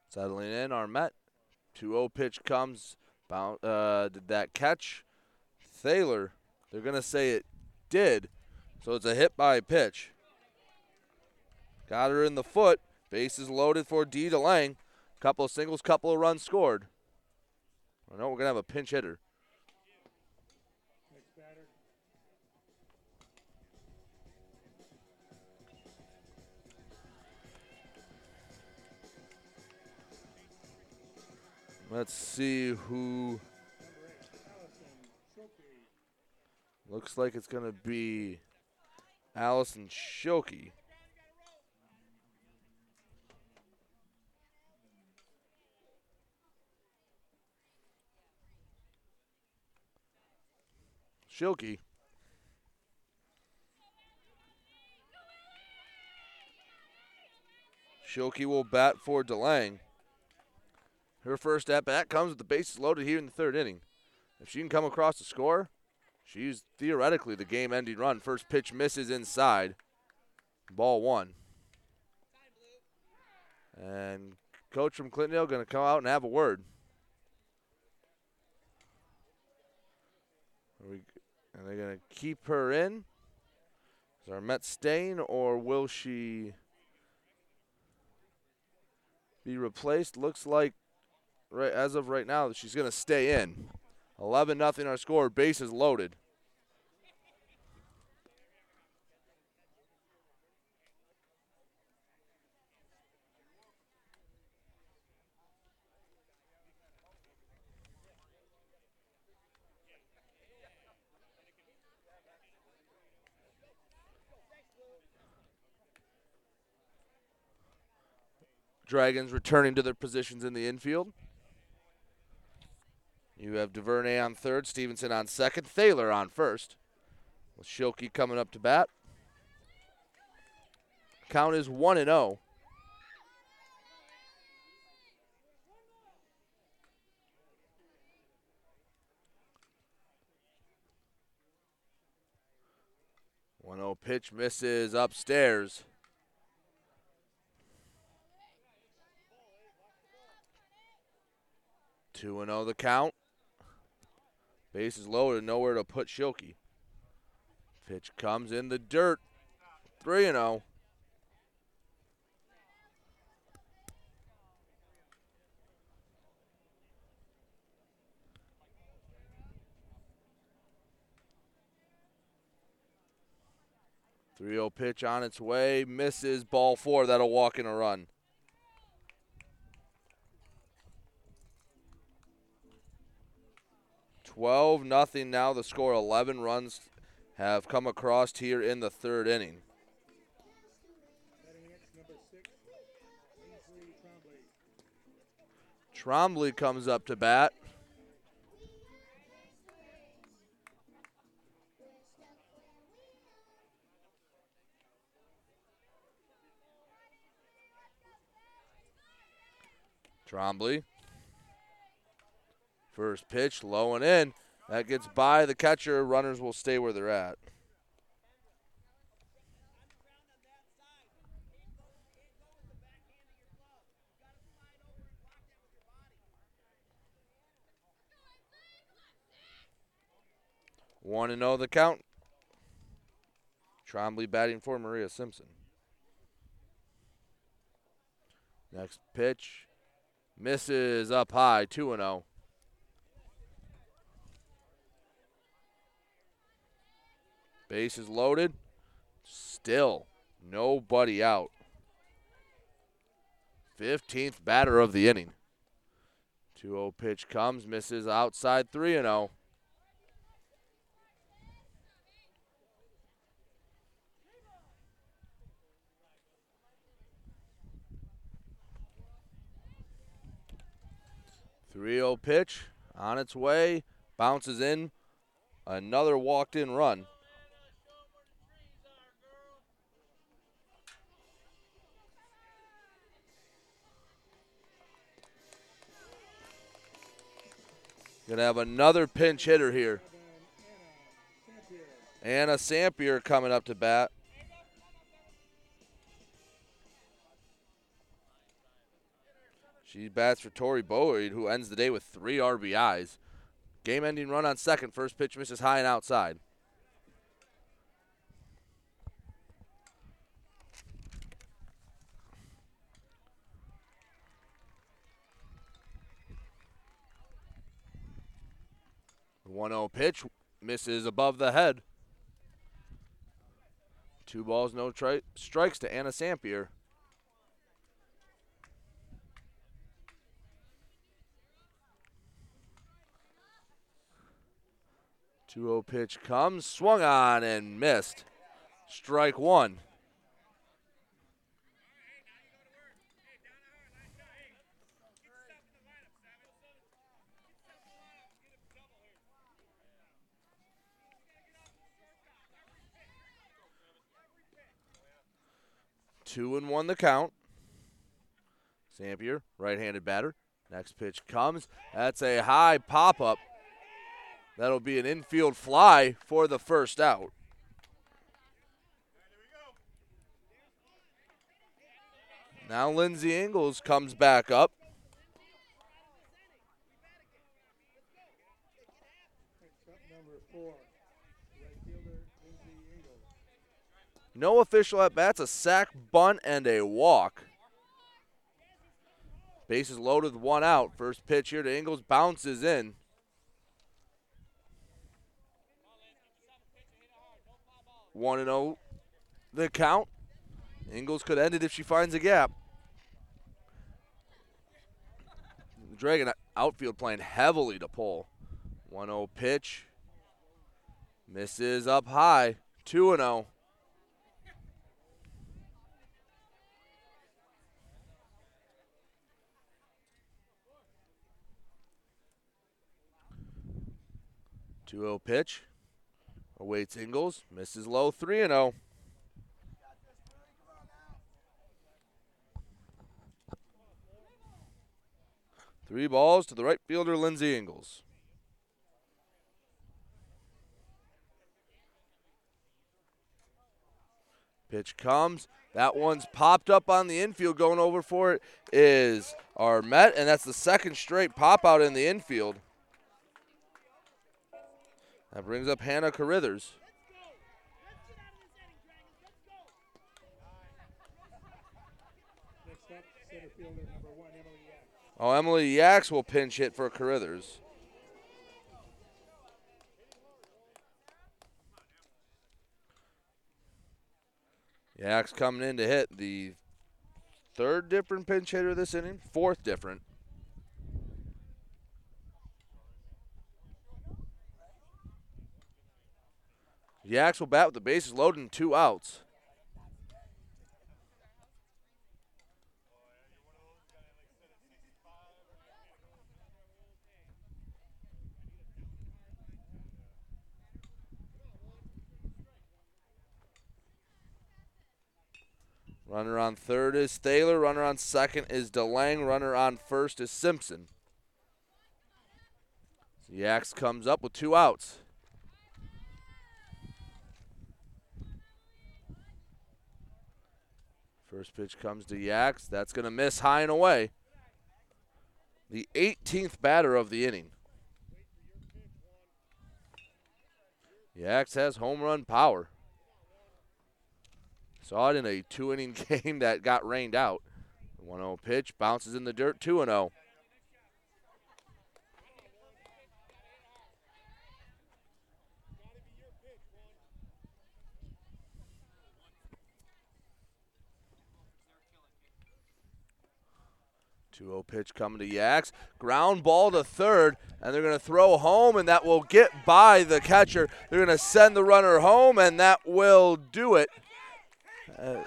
[SPEAKER 2] Settling in, Arment. 2 0 pitch comes. Bound, uh, did that catch? Thaler, they're going to say it did. So it's a hit by pitch. Got her in the foot. Bases loaded for D. DeLang. Couple of singles, couple of runs scored. I know we're going to have a pinch hitter. Let's see who. Looks like it's going to be Allison Schilke. Schilke. Schilke will bat for DeLang. Her first at bat comes with the bases loaded here in the third inning. If she can come across the score, she's theoretically the game ending run. First pitch misses inside. Ball one. And coach from Clintondale going to come out and have a word. Are, are they going to keep her in? Is our Met staying, or will she be replaced? Looks like right as of right now she's going to stay in. 11 nothing our score. Bases loaded. Dragons returning to their positions in the infield. You have DuVernay on third, Stevenson on second, Thaler on first. With Schilke coming up to bat. Count is 1 and 0. One zero pitch misses upstairs. Two and zero the count. Base Bases loaded, nowhere to put Schilke. Pitch comes in the dirt. 3 0. Three zero pitch on its way, misses ball four. That'll walk in a run. 12 nothing now. The score 11 runs have come across here in the third inning. Trombley comes up to bat. Trombley. First pitch, low and in. That gets by the catcher. Runners will stay where they're at. One and know the count. Trombley batting for Maria Simpson. Next pitch misses up high, 2 0. Base is loaded. Still nobody out. 15th batter of the inning. 2 0 pitch comes, misses outside 3 0. Three zero pitch on its way, bounces in, another walked in run. Gonna have another pinch hitter here. Anna Sampier coming up to bat. She bats for Tori Boyd, who ends the day with three RBIs. Game ending run on second. First pitch misses high and outside. One zero pitch misses above the head. Two balls, no tri- strikes to Anna Sampier. Two zero pitch comes, swung on and missed. Strike one. Two and one the count. Sampier, right-handed batter. Next pitch comes. That's a high pop-up. That'll be an infield fly for the first out. Now Lindsay Ingles comes back up.
[SPEAKER 11] Number four, right fielder Lindsay Ingles.
[SPEAKER 2] No official at bats, a sack, bunt, and a walk. Bases loaded, one out. First pitch here to Ingles bounces in. One and zero, the count. Ingles could end it if she finds a gap. The Dragon outfield playing heavily to pull. 1 0 pitch. Misses up high. 2 0. Two zero pitch. Awaits Ingles. Misses low. Three and oh. zero. Three balls to the right fielder, Lindsey Ingles. Pitch comes. That one's popped up on the infield. Going over for it is Arment, and that's the second straight pop out in the infield. That brings up Hannah
[SPEAKER 11] Yak.
[SPEAKER 2] Oh, Emily Yax will pinch hit for Carithers. Yax coming in to hit the third different pinch hitter this inning, fourth different. Yax will bat with the bases loaded and two outs. Runner on third is Thaler. Runner on second is DeLang. Runner on first is Simpson. So Yax comes up with two outs. First pitch comes to Yax. That's going to miss high and away. The 18th batter of the inning. Yax has home run power. Saw it in a two inning game that got rained out. 1 0 pitch, bounces in the dirt, 2 0. Two zero pitch coming to Yax. Ground ball to third, and they're going to throw home, and that will get by the catcher. They're going to send the runner home, and that will do it. Uh,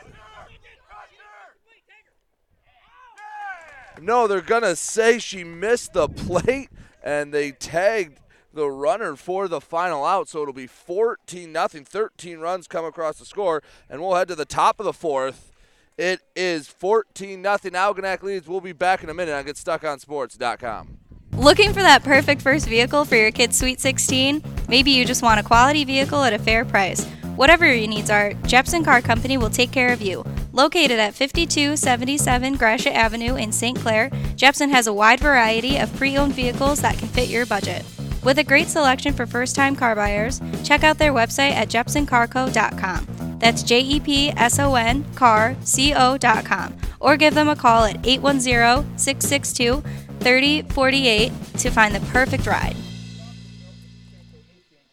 [SPEAKER 2] no, they're going to say she missed the plate, and they tagged the runner for the final out. So it'll be 14 nothing. 13 runs come across the score, and we'll head to the top of the fourth. It is 14 nothing. Algonac leads. We'll be back in a minute on GetStuckOnSports.com.
[SPEAKER 13] Looking for that perfect first vehicle for your kid's Sweet 16? Maybe you just want a quality vehicle at a fair price. Whatever your needs are, Jepson Car Company will take care of you. Located at 5277 Gratiot Avenue in St. Clair, Jepson has a wide variety of pre owned vehicles that can fit your budget. With a great selection for first time car buyers, check out their website at jepsoncarco.com. That's J E P S O N car C O.com. Or give them a call at 810 662 3048 to find the perfect ride.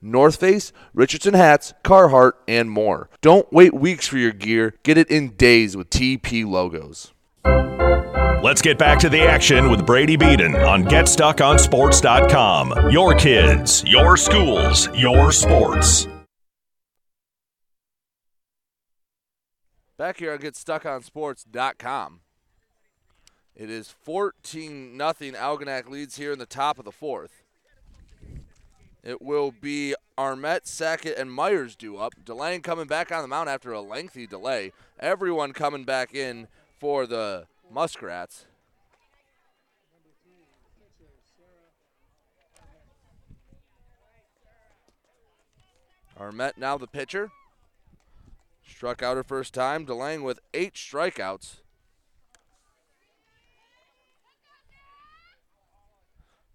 [SPEAKER 2] North Face, Richardson hats, Carhartt, and more. Don't wait weeks for your gear. Get it in days with TP logos.
[SPEAKER 1] Let's get back to the action with Brady Beaton on GetStuckOnSports.com. Your kids, your schools, your sports.
[SPEAKER 2] Back here on GetStuckOnSports.com. It is 14 nothing. Algonac leads here in the top of the fourth. It will be Arment, Sackett, and Myers due up. DeLang coming back on the mound after a lengthy delay. Everyone coming back in for the Muskrats. Arment now the pitcher. Struck out her first time. DeLang with eight strikeouts.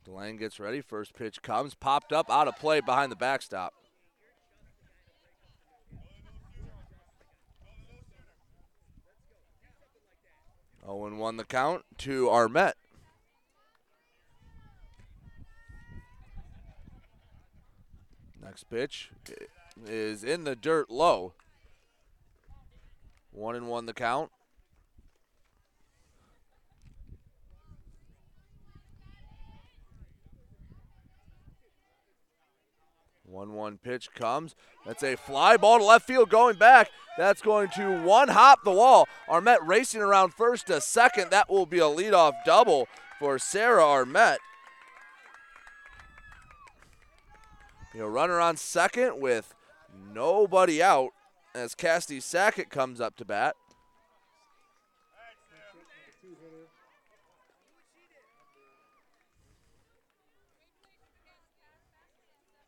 [SPEAKER 2] DeLang gets ready. First pitch comes. Popped up out of play behind the backstop. Oh Owen won the count to Arment. Next pitch is in the dirt low. One and one the count. One one pitch comes. That's a fly ball to left field going back. That's going to one hop the wall. Arment racing around first to second. That will be a leadoff double for Sarah Arment. You know, runner on second with nobody out as Cassidy Sackett comes up to bat.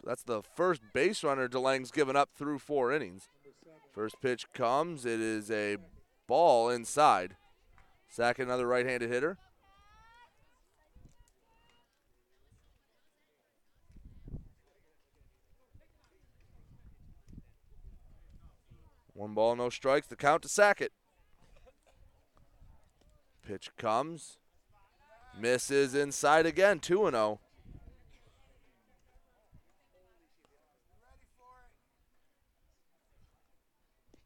[SPEAKER 2] That's the first base runner DeLang's given up through four innings. First pitch comes. It is a ball inside. Sackett, another right handed hitter. One ball, no strikes. The count to Sackett. Pitch comes. Misses inside again. 2 0.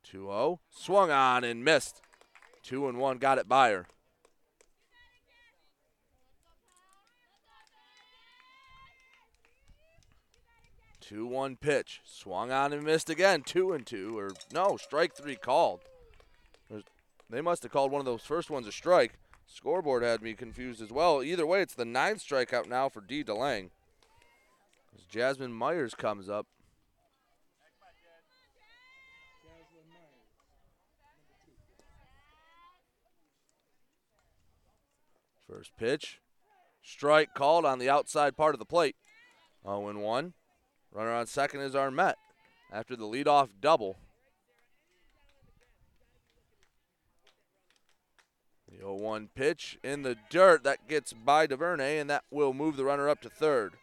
[SPEAKER 2] Two zero. Oh. Swung on and missed. Two and one. Got it by her. 2 1 pitch. Swung on and missed again. 2 and 2. Or no, strike three called. They must have called one of those first ones a strike. Scoreboard had me confused as well. Either way, it's the ninth strikeout now for D. DeLang. As Jasmine Myers comes up. First pitch. Strike called on the outside part of the plate. 0 1. Runner on second is Arment after the leadoff double. The 0 1 pitch in the dirt. That gets by DuVernay, and that will move the runner up to third.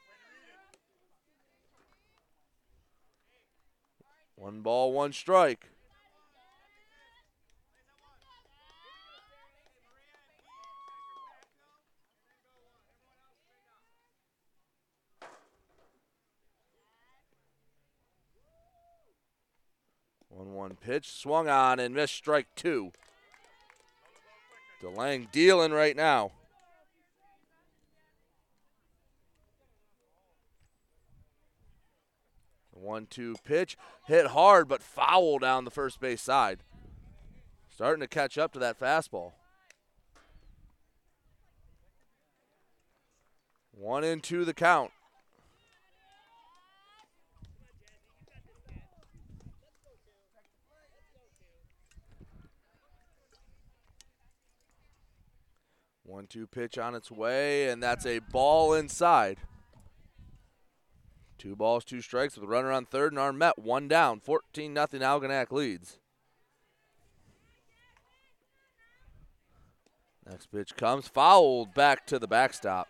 [SPEAKER 2] One ball, one strike. One one pitch, swung on and missed strike two. DeLang dealing right now. One two pitch, hit hard but foul down the first base side. Starting to catch up to that fastball. One and two the count. One two pitch on its way, and that's a ball inside. Two balls, two strikes with a runner on third and Arment one down. 14 nothing Algonac leads. Next pitch comes fouled back to the backstop.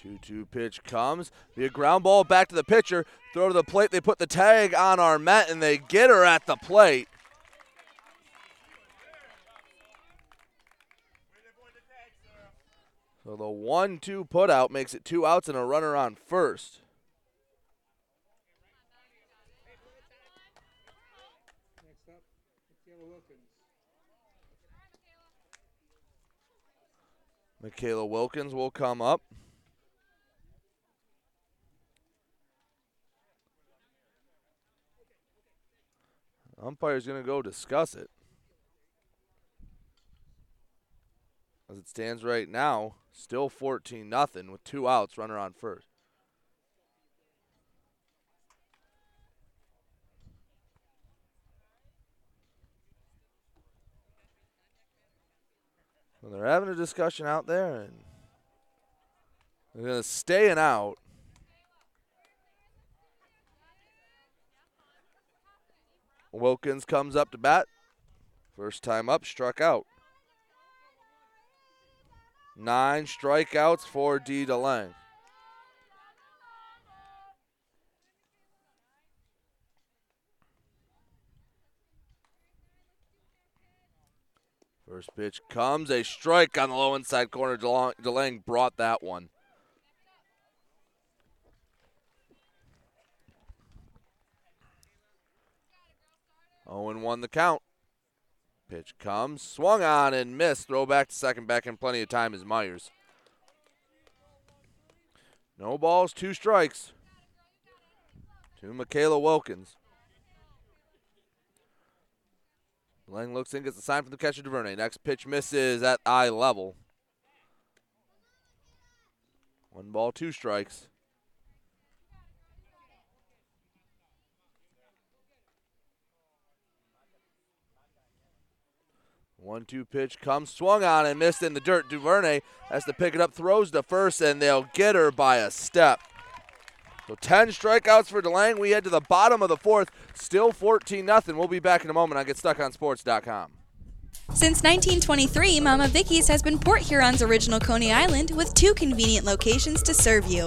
[SPEAKER 2] Two two pitch comes. The ground ball back to the pitcher. Throw to the plate. They put the tag on our Arment and they get her at the plate. So the one two put out makes it two outs and a runner on first.
[SPEAKER 11] Michaela Wilkins
[SPEAKER 2] will come up. Umpire's going to go discuss it. As it stands right now, still 14 nothing with two outs, runner on first. So they're having a discussion out there, and they're going to stay and out. Wilkins comes up to bat. First time up, struck out. Nine strikeouts for D. DeLang. First pitch comes, a strike on the low inside corner. DeLang, brought that one. Oh Owen won the count. Pitch comes, swung on and missed. Throw back to second, back in plenty of time is Myers. No balls, two strikes. To Michaela Wilkins. Lang looks in, gets the sign from the catcher DuVernay. Next pitch misses at eye level. One ball, two strikes. One two pitch comes, swung on and missed in the dirt. DuVernay has to pick it up, throws to first, and they'll get her by a step. So 10 strikeouts for DeLang. We head to the bottom of the fourth, still 14 nothing. We'll be back in a moment on GetStuckOnSports.com.
[SPEAKER 14] Since 1923, Mama Vicky's has been Port Huron's original Coney Island with two convenient locations to serve you.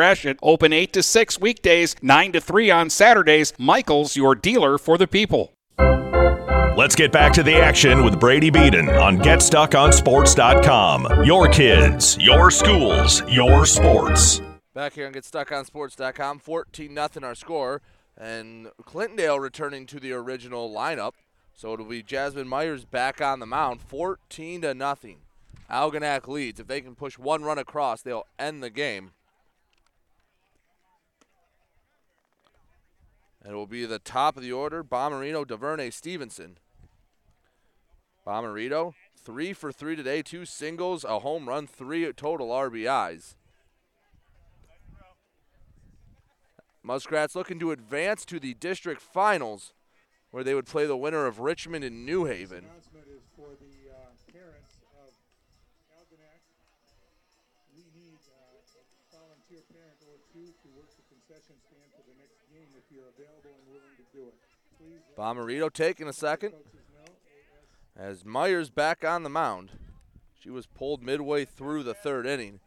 [SPEAKER 4] Gratiot. Open 8 to 6 weekdays, 9 to 3 on Saturdays. Michaels, your dealer for the people.
[SPEAKER 1] Let's get back to the action with Brady Beaton on GetStuckOnSports.com. Your kids, your schools, your sports.
[SPEAKER 2] Back here on GetStuckOnSports.com, 14 nothing our score, and Clintondale returning to the original lineup. So it'll be Jasmine Myers back on the mound, 14 to nothing. Algonac leads. If they can push one run across, they'll end the game. And it will be the top of the order, Bomarito, DuVernay, Stevenson. Bomarito, three for three today, two singles, a home run, three total RBIs. Muskrats looking to advance to the district finals, where they would play the winner of Richmond and New Haven. Bomarito taking a second. As Myers back on the mound. She was pulled midway through the third inning.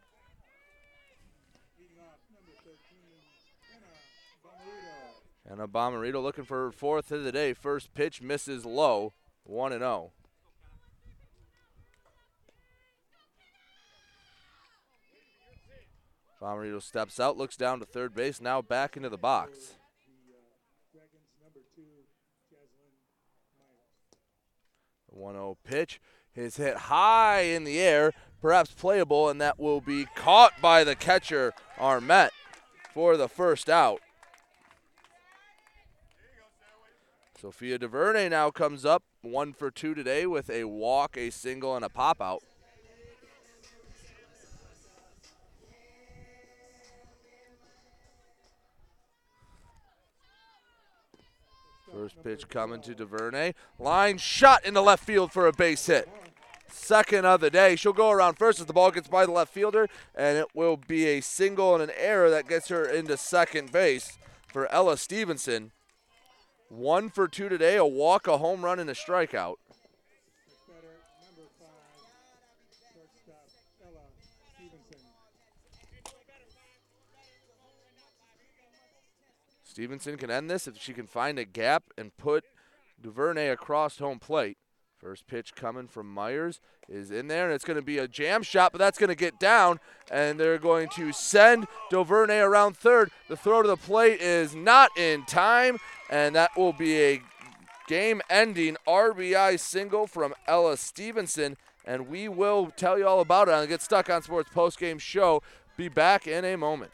[SPEAKER 11] Leading off, number 13, Anna Bomarito.
[SPEAKER 2] Anna Bomarito looking for her fourth of the day. First pitch misses low, 1 and oh. 0. Bomarito steps out, looks down to third base, now back into the box.
[SPEAKER 11] Dragons, number two, Jaslyn Myers.
[SPEAKER 2] The 1 0 pitch is hit high in the air, perhaps playable, and that will be caught by the catcher, Arment, for the first out. Sophia DuVernay now comes up, one for two today with a walk, a single, and a pop out. First pitch coming to DuVernay. Line shot into left field for a base hit. Second of the day. She'll go around first as the ball gets by the left fielder, and it will be a single and an error that gets her into second base for Ella Stevenson. One for two today, a walk, a home run, and a strikeout.
[SPEAKER 11] Stevenson
[SPEAKER 2] can end this if she can find a gap and put DuVernay across home plate. First pitch coming from Myers is in there, and it's going to be a jam shot, but that's going to get down, and they're going to send DuVernay around third. The throw to the plate is not in time, and that will be a game ending RBI single from Ella Stevenson, and we will tell you all about it on Get Stuck on Sports postgame show. Be back in a moment.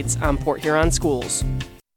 [SPEAKER 9] on Port Huron Schools.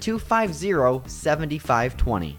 [SPEAKER 10] 250 7520.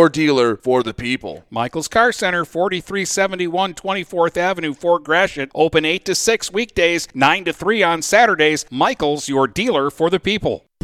[SPEAKER 2] dealer for the people.
[SPEAKER 3] Michaels Car Center, 4371 24th Avenue, Fort Gratiot. Open 8 to 6 weekdays, 9 to 3 on Saturdays. Michaels, your dealer for the people.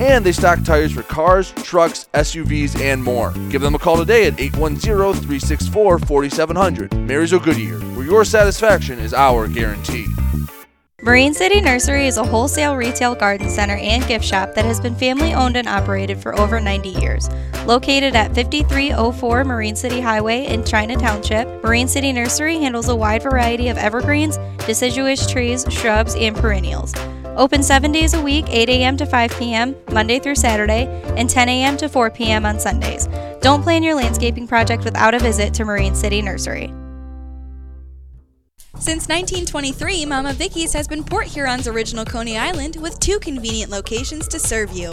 [SPEAKER 2] and they stock tires for cars, trucks, SUVs, and more. Give them a call today at 810 364 4700. Marysville Goodyear, where your satisfaction is our guarantee.
[SPEAKER 13] Marine City Nursery is a wholesale retail garden center and gift shop that has been family owned and operated for over 90 years. Located at 5304 Marine City Highway in China Township, Marine City Nursery handles a wide variety of evergreens, deciduous trees, shrubs, and perennials. Open seven days a week, 8 a.m. to 5 p.m., Monday through Saturday, and 10 a.m. to 4 p.m. on Sundays. Don't plan your landscaping project without a visit to Marine City Nursery.
[SPEAKER 14] Since 1923, Mama Vicky's has been Port Huron's original Coney Island with two convenient locations to serve you.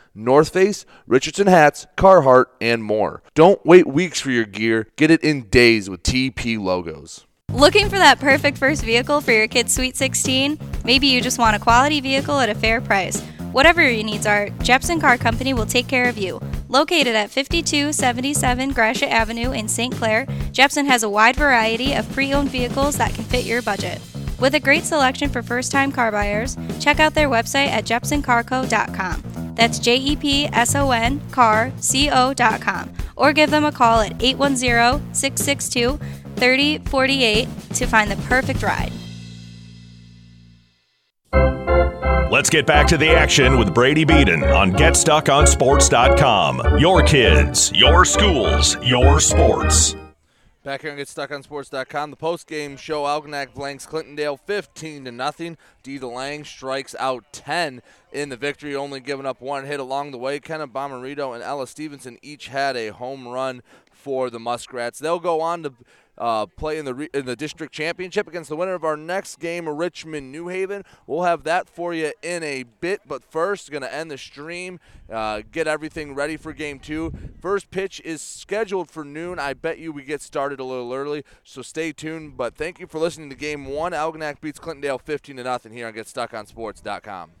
[SPEAKER 2] North Face, Richardson hats, Carhartt, and more. Don't wait weeks for your gear. Get it in days with TP logos.
[SPEAKER 13] Looking for that perfect first vehicle for your kid's Sweet 16? Maybe you just want a quality vehicle at a fair price. Whatever your needs are, Jepson Car Company will take care of you. Located at 5277 Gratiot Avenue in St. Clair, Jepson has a wide variety of pre owned vehicles that can fit your budget. With a great selection for first time car buyers, check out their website at jepsoncarco.com. That's J E P S O N car C O.com. Or give them a call at 810 662 3048 to find the perfect ride.
[SPEAKER 1] Let's get back to the action with Brady Beaton on GetStuckOnSports.com. Your kids, your schools, your sports.
[SPEAKER 2] Back here on GetStuckOnSports.com, the post-game show Algonac blanks Clintondale 15 to nothing. D. DeLang strikes out 10 in the victory, only giving up one hit along the way. Kenneth Bomarito and Ella Stevenson each had a home run for the Muskrats. They'll go on to uh, play in the re- in the district championship against the winner of our next game, Richmond New Haven. We'll have that for you in a bit, but first, going to end the stream, uh, get everything ready for game two. First pitch is scheduled for noon. I bet you we get started a little early, so stay tuned. But thank you for listening to game one. Algonac beats Clintondale 15 to nothing here on GetStuckOnSports.com.